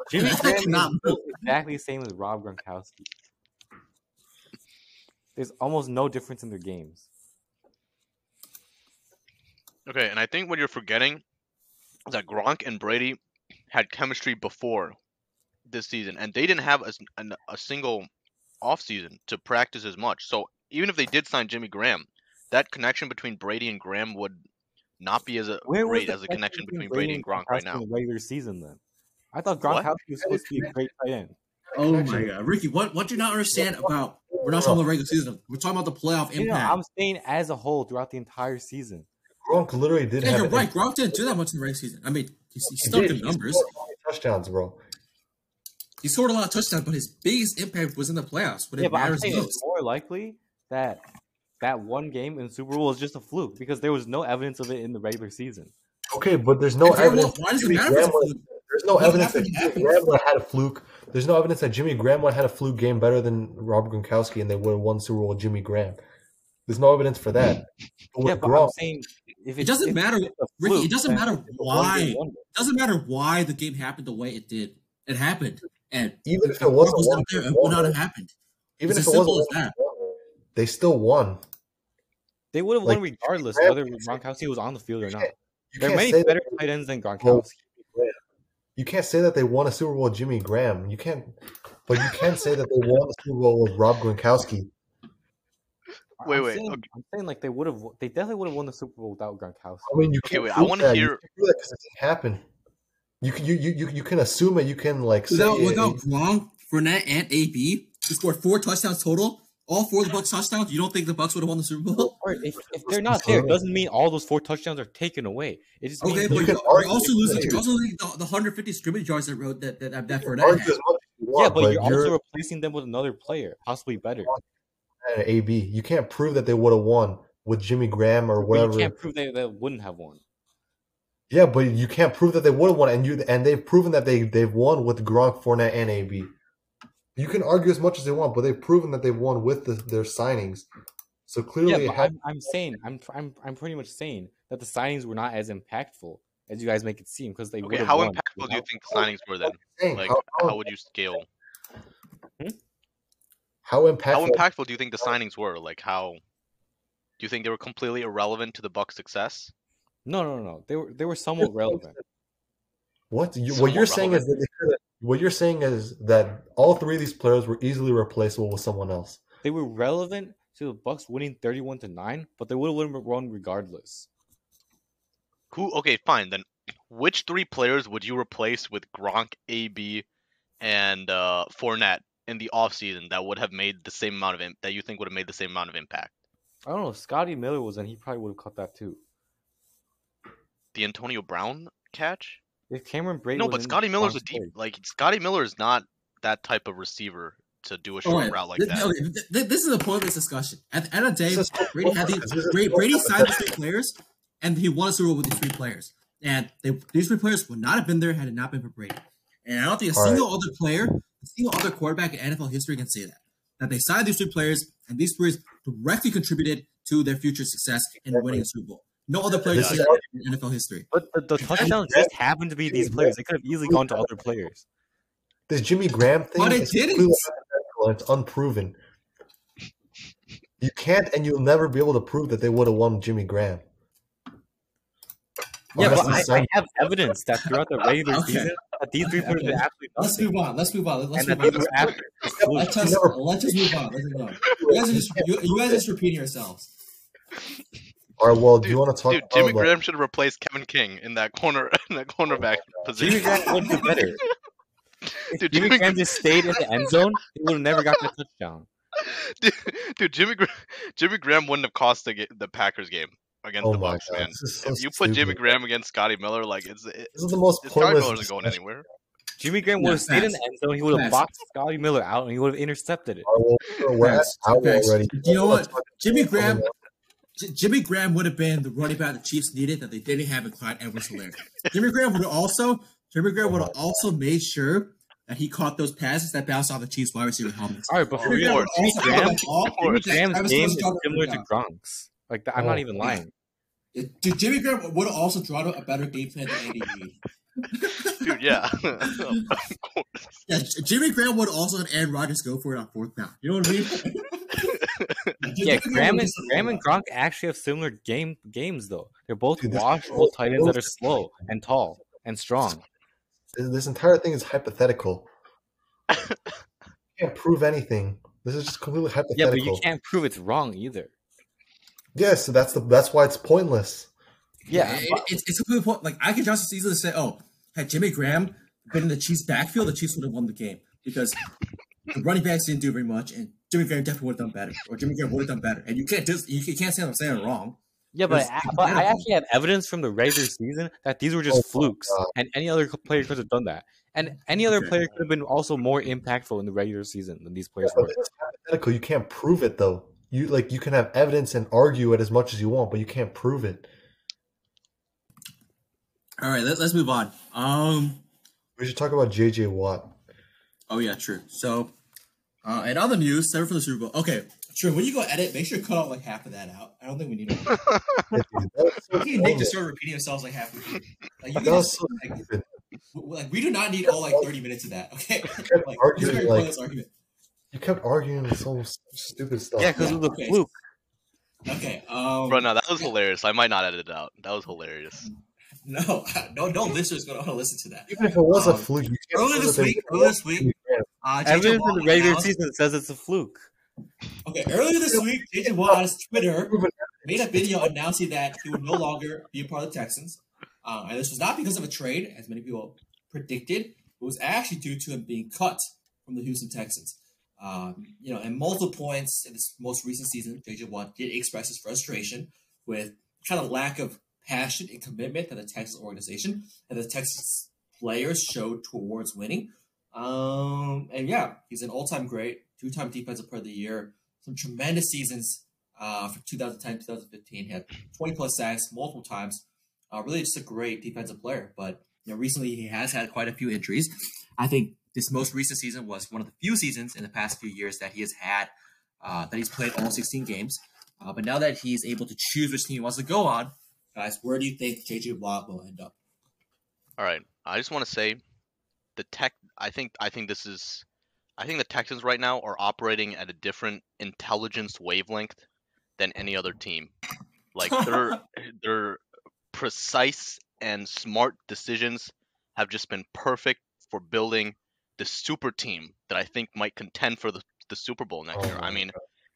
Jimmy Graham cannot is built exactly the same as Rob Gronkowski. There's almost no difference in their games. Okay, and I think what you're forgetting is that Gronk and Brady had chemistry before this season, and they didn't have a, a single offseason to practice as much. So even if they did sign Jimmy Graham, that connection between Brady and Graham would not be as a, Where great as a connection between Brady and Gronk right in now. the regular season then? I thought What? Gronkowski was supposed to be a great tight end. Oh my god, Ricky, what what do you not understand about? We're not talking about the regular season. We're talking about the playoff You know, impact. I'm saying as a whole throughout the entire season. Gronk literally didn't yeah, you're an right. Gronk didn't do that much in the regular season. I mean, he, he He stuck did. the numbers. touchdowns, bro. He scored a lot of touchdowns, but his biggest impact was in the playoffs when Yeah, it but I'm matters most. it's more likely that that one game in the Super Bowl was just a fluke because there was no evidence of it in the regular season. Okay, but there's no And very well, evidence. why does it matter Graham was- fluke? There's no evidence that Jimmy. Graham had a fluke. There's no evidence that Jimmy Graham had a fluke game better than Robert Gronkowski, and they would have won Super Bowl with Jimmy Graham. There's no evidence for that. But Yeah, but I'm saying if It doesn't if matter, it's a Ricky, it doesn't matter it's a one-game why. It doesn't matter why the game happened the way it did. It happened, and even if it wasn't was one, not there, it would not have happened. even It's if as it simple wasn't, as that. they still won. They would have Like, won regardless whether Gronkowski was on the field or not. There are can't many better that, tight ends than Well, Gronkowski. You can't say that they won a Super Bowl with Jimmy Graham. You can't, but you can say that they won the Super Bowl with Rob Gronkowski. Wait, I'm wait, Saying, okay. I'm saying like they would have. They definitely would have won the Super Bowl without Gronkowski. I mean, you Okay, can't. wait, I wanna that. You hear- can't prove that 'cause it didn't happen. You can you, you you you can assume it. You can like say Without it- without Gronk, Fournette, and AB, who scored four touchdowns total, all four of the Bucks touchdowns. You don't think the Bucks would have won the Super Bowl? Or if, if they're not there, it doesn't mean all those four touchdowns are taken away. It just Okay, means but You you can are also losing. that. You're also losing the, the 150 scrimmage yards that wrote that that that, that you Fournette can argue had. as much as you yeah, want, but, you're, you're also replacing them with another player, possibly better. an AB. You can't prove that they would have won with Jimmy Graham or But whatever. you can't prove they, they wouldn't have won. Yeah, but you can't prove that they would have won, and you and they've proven that they they've won with Gronk, Fournette, and AB. You can argue as much as they want, but they've proven that they've won with the, their signings. So clearly, Yeah, had, I'm, I'm saying I'm, I'm I'm pretty much saying that the signings were not as impactful as you guys make it seem because they Okay, how won impactful do you think the signings were then? saying, Like, how, how, how would you scale? Hmm? how impactful. How impactful do you think the signings were? Like, how Do you think they were completely irrelevant to the Bucks' success? No, no, no. They were they were somewhat relevant. What you, what you're saying is that they could've- what you're saying is that all three of these players were easily replaceable with someone else. They were relevant to the Bucks winning 31 to 9, but they would have won regardless. Who? Okay, fine. Then, which three players would you replace with Gronk, AB, and uh, Fournette in the offseason that would have made the same amount of im- that you think would have made the same amount of impact? I don't know if Scotty Miller was in, he probably would have caught that too. The Antonio Brown catch? If Cameron Brady no, but in, Scotty Miller's a deep. played. Like Scotty Miller is not that type of receiver to do a oh, short Alright, route like th- that. okay, th- th- this is the point of this discussion. At the end of the day, This is so Brady had different, 'cause these. this Brady, Brady signed these hypothetical. three players, and he won a Super Bowl with these three players. And they, these three players would not have been there had it not been for Brady. And I don't think a All right. single other player, a single other quarterback in NFL history can say that. That they signed these three players, and these players directly contributed to their future success in winning a Super Bowl. No other players This is say in NFL history. But the, the touchdowns just happened to be these players. They could have easily gone to other players. This Jimmy Graham thing But it is didn't. completely it's unproven. You can't and you'll never be able to prove that they would have won Jimmy Graham. Yeah, but I, I have evidence that throughout the regular Okay. season, that these three players did Okay. absolutely Let's move on. Let's move on. Let's And move on. these were after. Let's just, let's just move on. Let's move on. You guys are just you, you guys are just repeating yourselves. All right, well, do you want to talk Dude, about Jimmy like, Graham should have replaced Kevin King in that corner in that cornerback oh, position. Jimmy Graham would be better. If Dude, Jimmy Jimmy Graham just stayed in the end zone, he would have never gotten a touchdown. dude, dude, Jimmy Gra- Jimmy Graham wouldn't have cost the, the Packers game against Oh the Bucks, god, man. so If you put Jimmy. Graham against Scotty Miller, like it's it, This is the most Scotty. Miller isn't going anywhere. Jimmy Graham would No, have stayed in the end zone. He would have boxed Scotty Miller out, and he would have intercepted it. All right, well, we're at Facts. already. You know what? Jimmy Graham, J- Jimmy Graham would have been the running back the Chiefs needed that they didn't have in Clyde Edwards-Helaire. Jimmy Graham would have also Jimmy Graham would have also made sure that he caught those passes that bounced off the Chiefs wide receiver helmets. All right, but for Jimmy real, Graham Jimmy also Graham, have all- Jimmy that Graham's game is similar to. Gronk's. Like I'm not Oh, even yeah. lying. Dude, Jimmy Graham would have also drawn up a better game plan than Andy Reid. Dude, yeah. Yeah, Jimmy Graham would also have Aaron Rodgers go for it on fourth down. You know what I mean? Yeah, Graham and, Graham and Gronk actually have similar game games though. They're both Dude, this- washable tight ends that are slow and tall and strong. This this entire thing is hypothetical. you can't prove anything. This is just completely hypothetical. Yeah, but you can't prove it's wrong either. Yes, so that's the that's why it's pointless. Yeah, it, it's it's a good point. Like I could just as easily say, oh, had Jimmy Graham been in the Chiefs' backfield, the Chiefs would have won the game because the running backs didn't do very much, and Jimmy Graham definitely would have done better, or Jimmy Graham would have done better. And you can't just you can't say I'm saying it wrong. Yeah, but, I, but I actually have evidence from the regular season that these were just Oh flukes, God. and any other player could have done that. And any other Okay. player could have been also more impactful in the regular season than these players But were. this hypothetical. You can't prove it though. You like you can have evidence and argue it as much as you want, but you can't prove it. All right, let, let's move on. Um. We should talk about JJ Watt. Oh yeah, true. So, uh, and other news, seven for the Super Bowl. Okay, sure. When you go edit, make sure you cut out like half of that out. I don't think we need to. That so Me Nick just start repeating ourselves like half. Like you guys, so like, like we do not need all like thirty minutes of that. Okay, like arguing, this is a very like- pointless argument. You kept arguing with some stupid stuff. Yeah, because of the Okay. fluke. Okay. Um. Bro, no, that was hilarious. I might not edit it out. That was hilarious. No, no, no listeners gonna want to listen to that. Even if it was a Um, fluke, you can't earlier this week- won earlier this week- Jimmy Uh, JJ Evidence Watt in the regular announced- season says it's a fluke. Okay, earlier this week, JJ Watt on his Twitter made a video announcing that he would no longer be a part of the Texans. Um, and this was not because of a trade, as many people predicted. It was actually due to him being cut from the Houston Texans. Um, you know, at multiple points in this most recent season, JJ Watt did express his frustration with kind of lack of passion and commitment that the Texas organization and the Texas players showed towards winning. Um, and yeah, he's an all-time great, two-time defensive player of the year, some tremendous seasons uh, for 2010, 2015. He had 20 plus sacks multiple times. Uh, really, just a great defensive player. But you know, recently he has had quite a few injuries. I think this most recent season was one of the few seasons in the past few years that he has had uh, that he's played all 16 games. Uh, but now that he's able to choose which team he wants to go on, guys, where do you think JJ Watt will end up? All right. I just want to say the tech I think I think this is I think the Texans right now are operating at a different intelligence wavelength than any other team. Like their their precise and smart decisions have just been perfect for building the super team that I think might contend for the, the Super Bowl next Oh year. I my mean,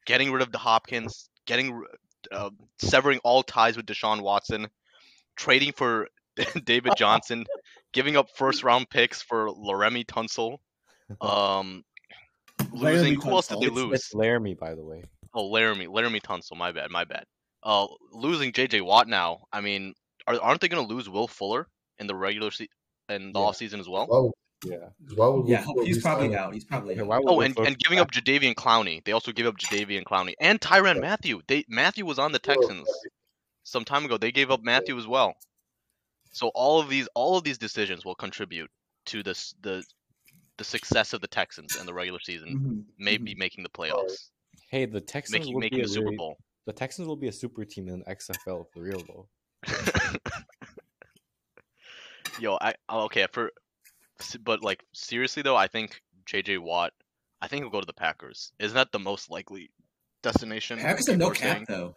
getting rid of the Hopkins, getting uh, severing all ties with Deshaun Watson, trading for David Johnson, giving up first round picks for Laramie Tunsil, um, losing. Who else did they lose? It's Laramie, by the way. Oh, Laramie, Laramie Tunsil. My bad, my bad. Uh, losing J.J. Watt now. I mean, are, aren't they going to lose Will Fuller in the regular season in the Yeah. offseason as well? Why would, Yeah. why would Yeah, he's probably out. He's probably out. why Oh, and, and giving up Jadeveon Clowney. They also gave up Jadeveon Clowney and Tyrann Mathieu. They Mathieu was on the Texans some time ago. They gave up Mathieu as well. So all of these all of these decisions will contribute to this the the success of the Texans in the regular season, Mhm, maybe making the playoffs, Hey, the Texans making will making be the a Super really- Bowl. The Texans will be a super team in XFL for real though. Yo, I okay for, s- but like seriously though, I think J.J. Watt, I think he'll go to the Packers. Isn't that the most likely destination? Packers that have no cap saying? though.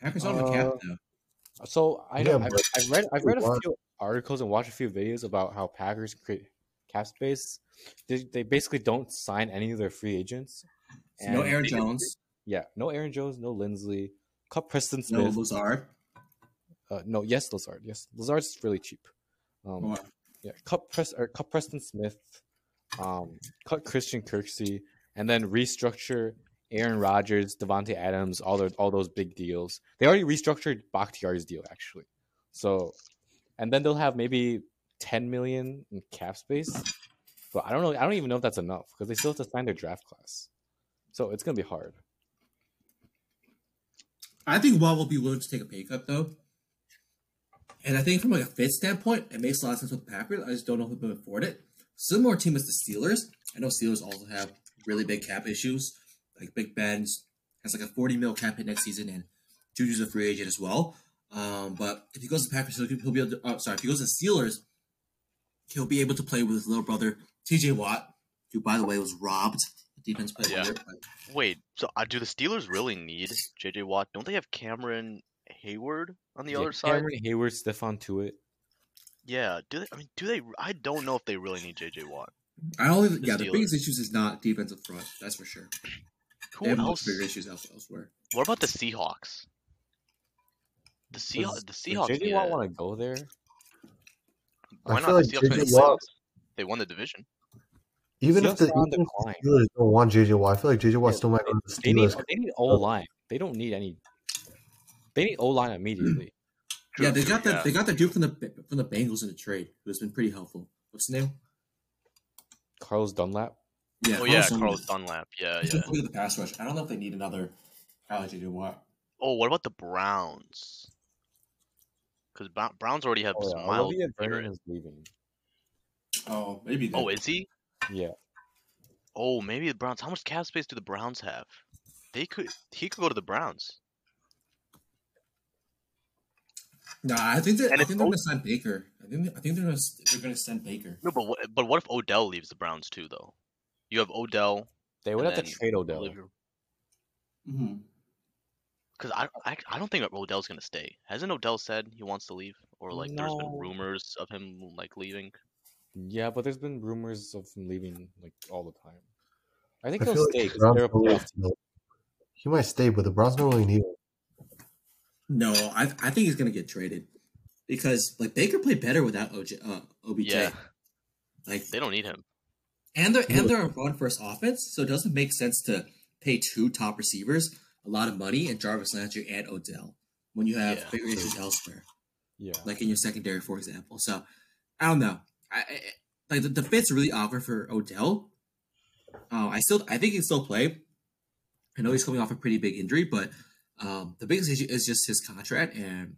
Packers don't have a cap Uh, though. So I Yeah, know I've, I've read I've read a few articles and watched a few videos about how Packers create cap space. They, they basically don't sign any of their free agents. So no Aaron Jones, Yeah, no Aaron Jones, no Linsley, cut Preston no Smith. Lazard. uh, no, yes, Lazard. Yes, Lazard's really cheap. Um, Or- yeah, cut Pres or cut Preston Smith, um, cut Christian Kirksey, and then restructure Aaron Rodgers, Davante Adams, all their all those big deals. They already restructured Bakhtiari's deal actually, so and then they'll have maybe ten million in cap space. But I don't know. I don't even know if that's enough because they still have to sign their draft class, so it's gonna be hard. I think Watt will be willing to take a pay cut though. And I think from like a fit standpoint, it makes a lot of sense with the Packers. I just don't know if they can afford it. Similar team as the Steelers. I know Steelers also have really big cap issues. Like Big Ben's has like a 40 mil cap hit next season, and Juju's a free agent as well. Um, but if he goes to Packers, he'll, he'll be able to. Oh, sorry, if he goes to Steelers, he'll be able to play with his little brother T.J. Watt, who by the way was robbed. The defense player. Yeah. of the year. Wait, so uh, do the Steelers really need J.J. Watt? Don't they have Cameron Heyward on the Yeah, other side? Cameron Heyward, Stephon Tuitt. Yeah. Do they? I mean, do they? I don't know if they really need J.J. Watt. I don't. The Yeah, the biggest issues is not defensive front. That's for sure. Who they have else? much bigger issues elsewhere. What about the Seahawks? The Seahawks. The Seahawks. JJ yeah. Watt want to go there? Why I not? feel The like Seahawks the Watt- They won the division. Even if Seahawks the, are on even the Steelers don't want JJ Watt, I feel like JJ Watt Yeah, still might go to the They need Steelers. they need O line. They don't need any. They need O line immediately. yeah, they got true, that. They got that dude from the from the Bengals in the trade, who's been pretty helpful. What's his name? Carlos Dunlap. Yeah, oh yeah, Dunlap. Carlos Dunlap. Yeah, He's yeah. been at the pass rush. I don't know if they need another college JJ Watt. Oh, what about the Browns? Because Browns already have Oh, some yeah. mild. Olivier player- Vernon is leaving. Oh, maybe. Oh, is he? Yeah, Oh, maybe the Browns. How much cap space do the Browns have? They could. He could go to the Browns. No, I think that And I think they're O- gonna sign Baker. I think I think they're gonna they're gonna send Baker. No, but what, but what if Odell leaves the Browns too, though? You have Odell. they would have to trade Odell. Olivier- Mm-hmm. Because I, I I don't think Odell's gonna stay. Hasn't Odell said he wants to leave, or like there's been rumors of him like leaving? Yeah, but there's been rumors of him leaving like all the time. I I think feel he'll like stay the 'cause Browns they're a playoff team. He might stay, but the Browns don't really need him. No, I I think he's gonna get traded because like Baker played better without OJ, uh, OBJ. Yeah, Like they don't need him. And they're Yeah. and they're a run first offense, so it doesn't make sense to pay two top receivers a lot of money and Jarvis Landry and Odell when you have Yeah. bigger issues elsewhere, Yeah, like in your secondary, for example. So I don't know. I, I like the, the fit's really awkward for Odell. Uh, I still I think he can still play. I know he's coming off a pretty big injury, but um, the biggest issue is just his contract, and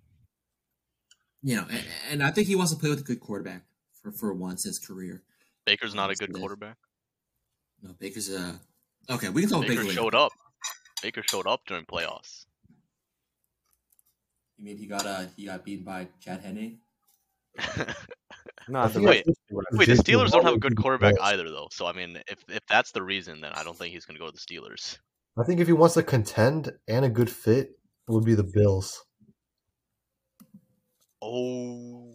you know, and, and I think he wants to play with a good quarterback for for once in his career. Baker's not a good quarterback. No, Baker's a okay. We can talk Baker Baker showed up. Baker showed up during playoffs. You mean he got uh he got beaten by Chad Henne? no, I the Wait, Wait, the Steelers don't have a good quarterback either, though. So I mean, if if that's the reason, then I don't think he's gonna go to the Steelers. I think if he wants to contend and a good fit, it would be the Bills. Oh,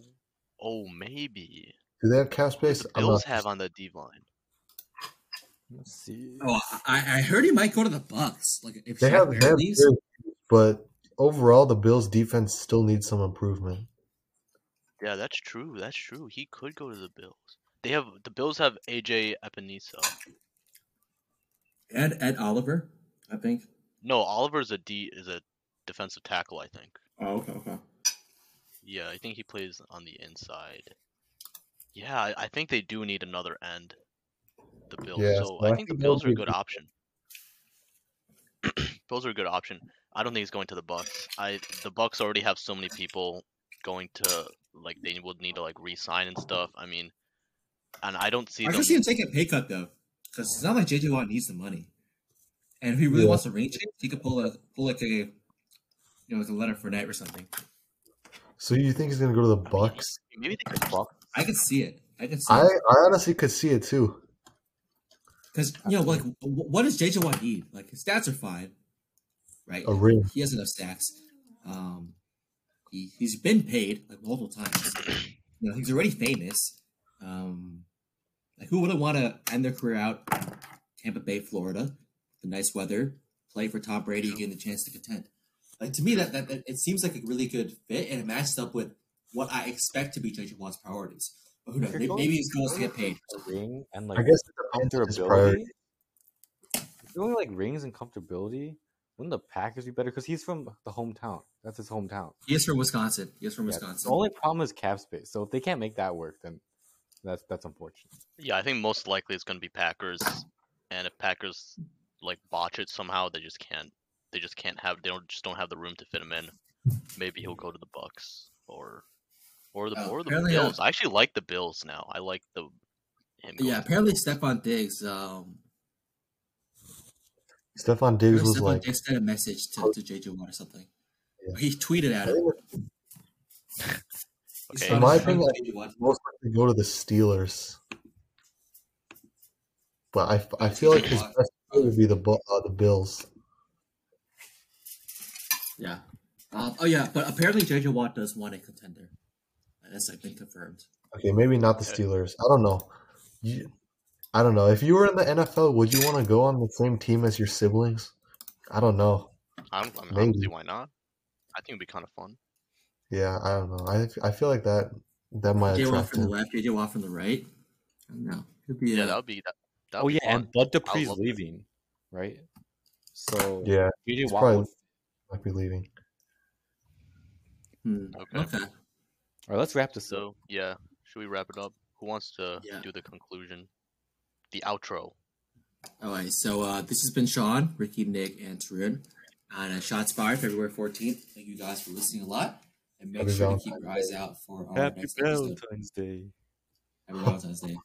oh, maybe. Do they have cap What space? the I'm Bills not- have on the D line. Let's see. Oh, I, I heard he might go to the Bucks. Like if They have, Barrett they have leaves, good- but overall, the Bills' defense still needs some improvement. Yeah, that's true. That's true. He could go to the Bills. They have the Bills have AJ Epenesa. Ed Ed Oliver, I think. No, Oliver's a D is a defensive tackle. I think. Oh, okay, okay. Yeah, I think he plays on the inside. Yeah, I, I think they do need another end. The Bills. Yeah, so so I I think the think that Bills are a good good- option. Bills are a good option. I don't think he's going to the Bucks. I the Bucks already have so many people going to like they would need to like re-sign and stuff. I mean, and I don't see I them. can see him taking a pay cut though, because it's not like JJ Watt needs the money, and if he really Yeah. wants to ring change, he could pull a pull like a, you know, like a letter for night or something. So you think he's gonna go to the Bucks? Maybe they could Buck. I could see it. I could see I, it I honestly could see it too. because you know, like, wh- what does JJ Watt need? Like his stats are fine, right? A ring. He has enough stats. Um, he he's been paid like multiple times. You know, he's already famous. Um, like who wouldn't want to end their career out Tampa Bay, Florida, the nice weather, play for Tom Brady, getting the chance to contend. Like to me, that, that, that it seems like a really good fit, and it matches up with what I expect to be JJ Watt's priorities. But who knows? Maybe, maybe his goal is to get paid. ring and like I guess it depends on his priority. comfortability. If only like rings and comfortability, wouldn't the Packers be better? Because he's from the hometown. That's his hometown. He is from Wisconsin. He is from Yeah, Wisconsin. The only problem is cap space. So if they can't make that work, then that's that's unfortunate. Yeah, I think most likely it's going to be Packers, and if Packers like botch it somehow, they just can't. They just can't have. They don't just don't have the room to fit him in. Maybe he'll go to the Bucks or or the Oh, or the apparently, uh, Bills. I actually like the Bills now. I like the him. yeah, apparently Bills. Stefon Diggs. Um, Stefon Diggs was Stefon like, Diggs sent a message to, to JJ Watt or something. Yeah. He tweeted at him. Okay. In my show opinion, JJ Watt. most likely go to the Steelers. But I, I feel like his best fit would be the uh, the Bills. Yeah. Um, oh yeah, but apparently JJ Watt does want a contender. That's like been confirmed. Okay, maybe not the Steelers. I don't know. You, I don't know. If you were in the NFL, would you want to go on the same team as your siblings? I don't know. I don't, I mean, I don't Maybe. why not. I think it'd be kind of fun. Yeah, I don't know. I I feel like that that might JJ Watt from the left, JJ Watt from the right. I don't know. Could be. Yeah, uh, that would be that. That Oh yeah, fun. and Bud I Dupree's love that. leaving, right? So Yeah, JJ it's Watt probably- would might be leaving. hmm, Okay. okay. All right, let's wrap this up. Yeah, should we wrap it up? Who wants to Yeah. do the conclusion, the outro? All right. So uh, this has been Sean, Ricky, Nick, and Tarun on uh, Shots Fired, February fourteenth. Thank you guys for listening a lot, and make Happy sure to keep your eyes out for our Happy next episode. Valentine's Day. Happy Valentine's Day.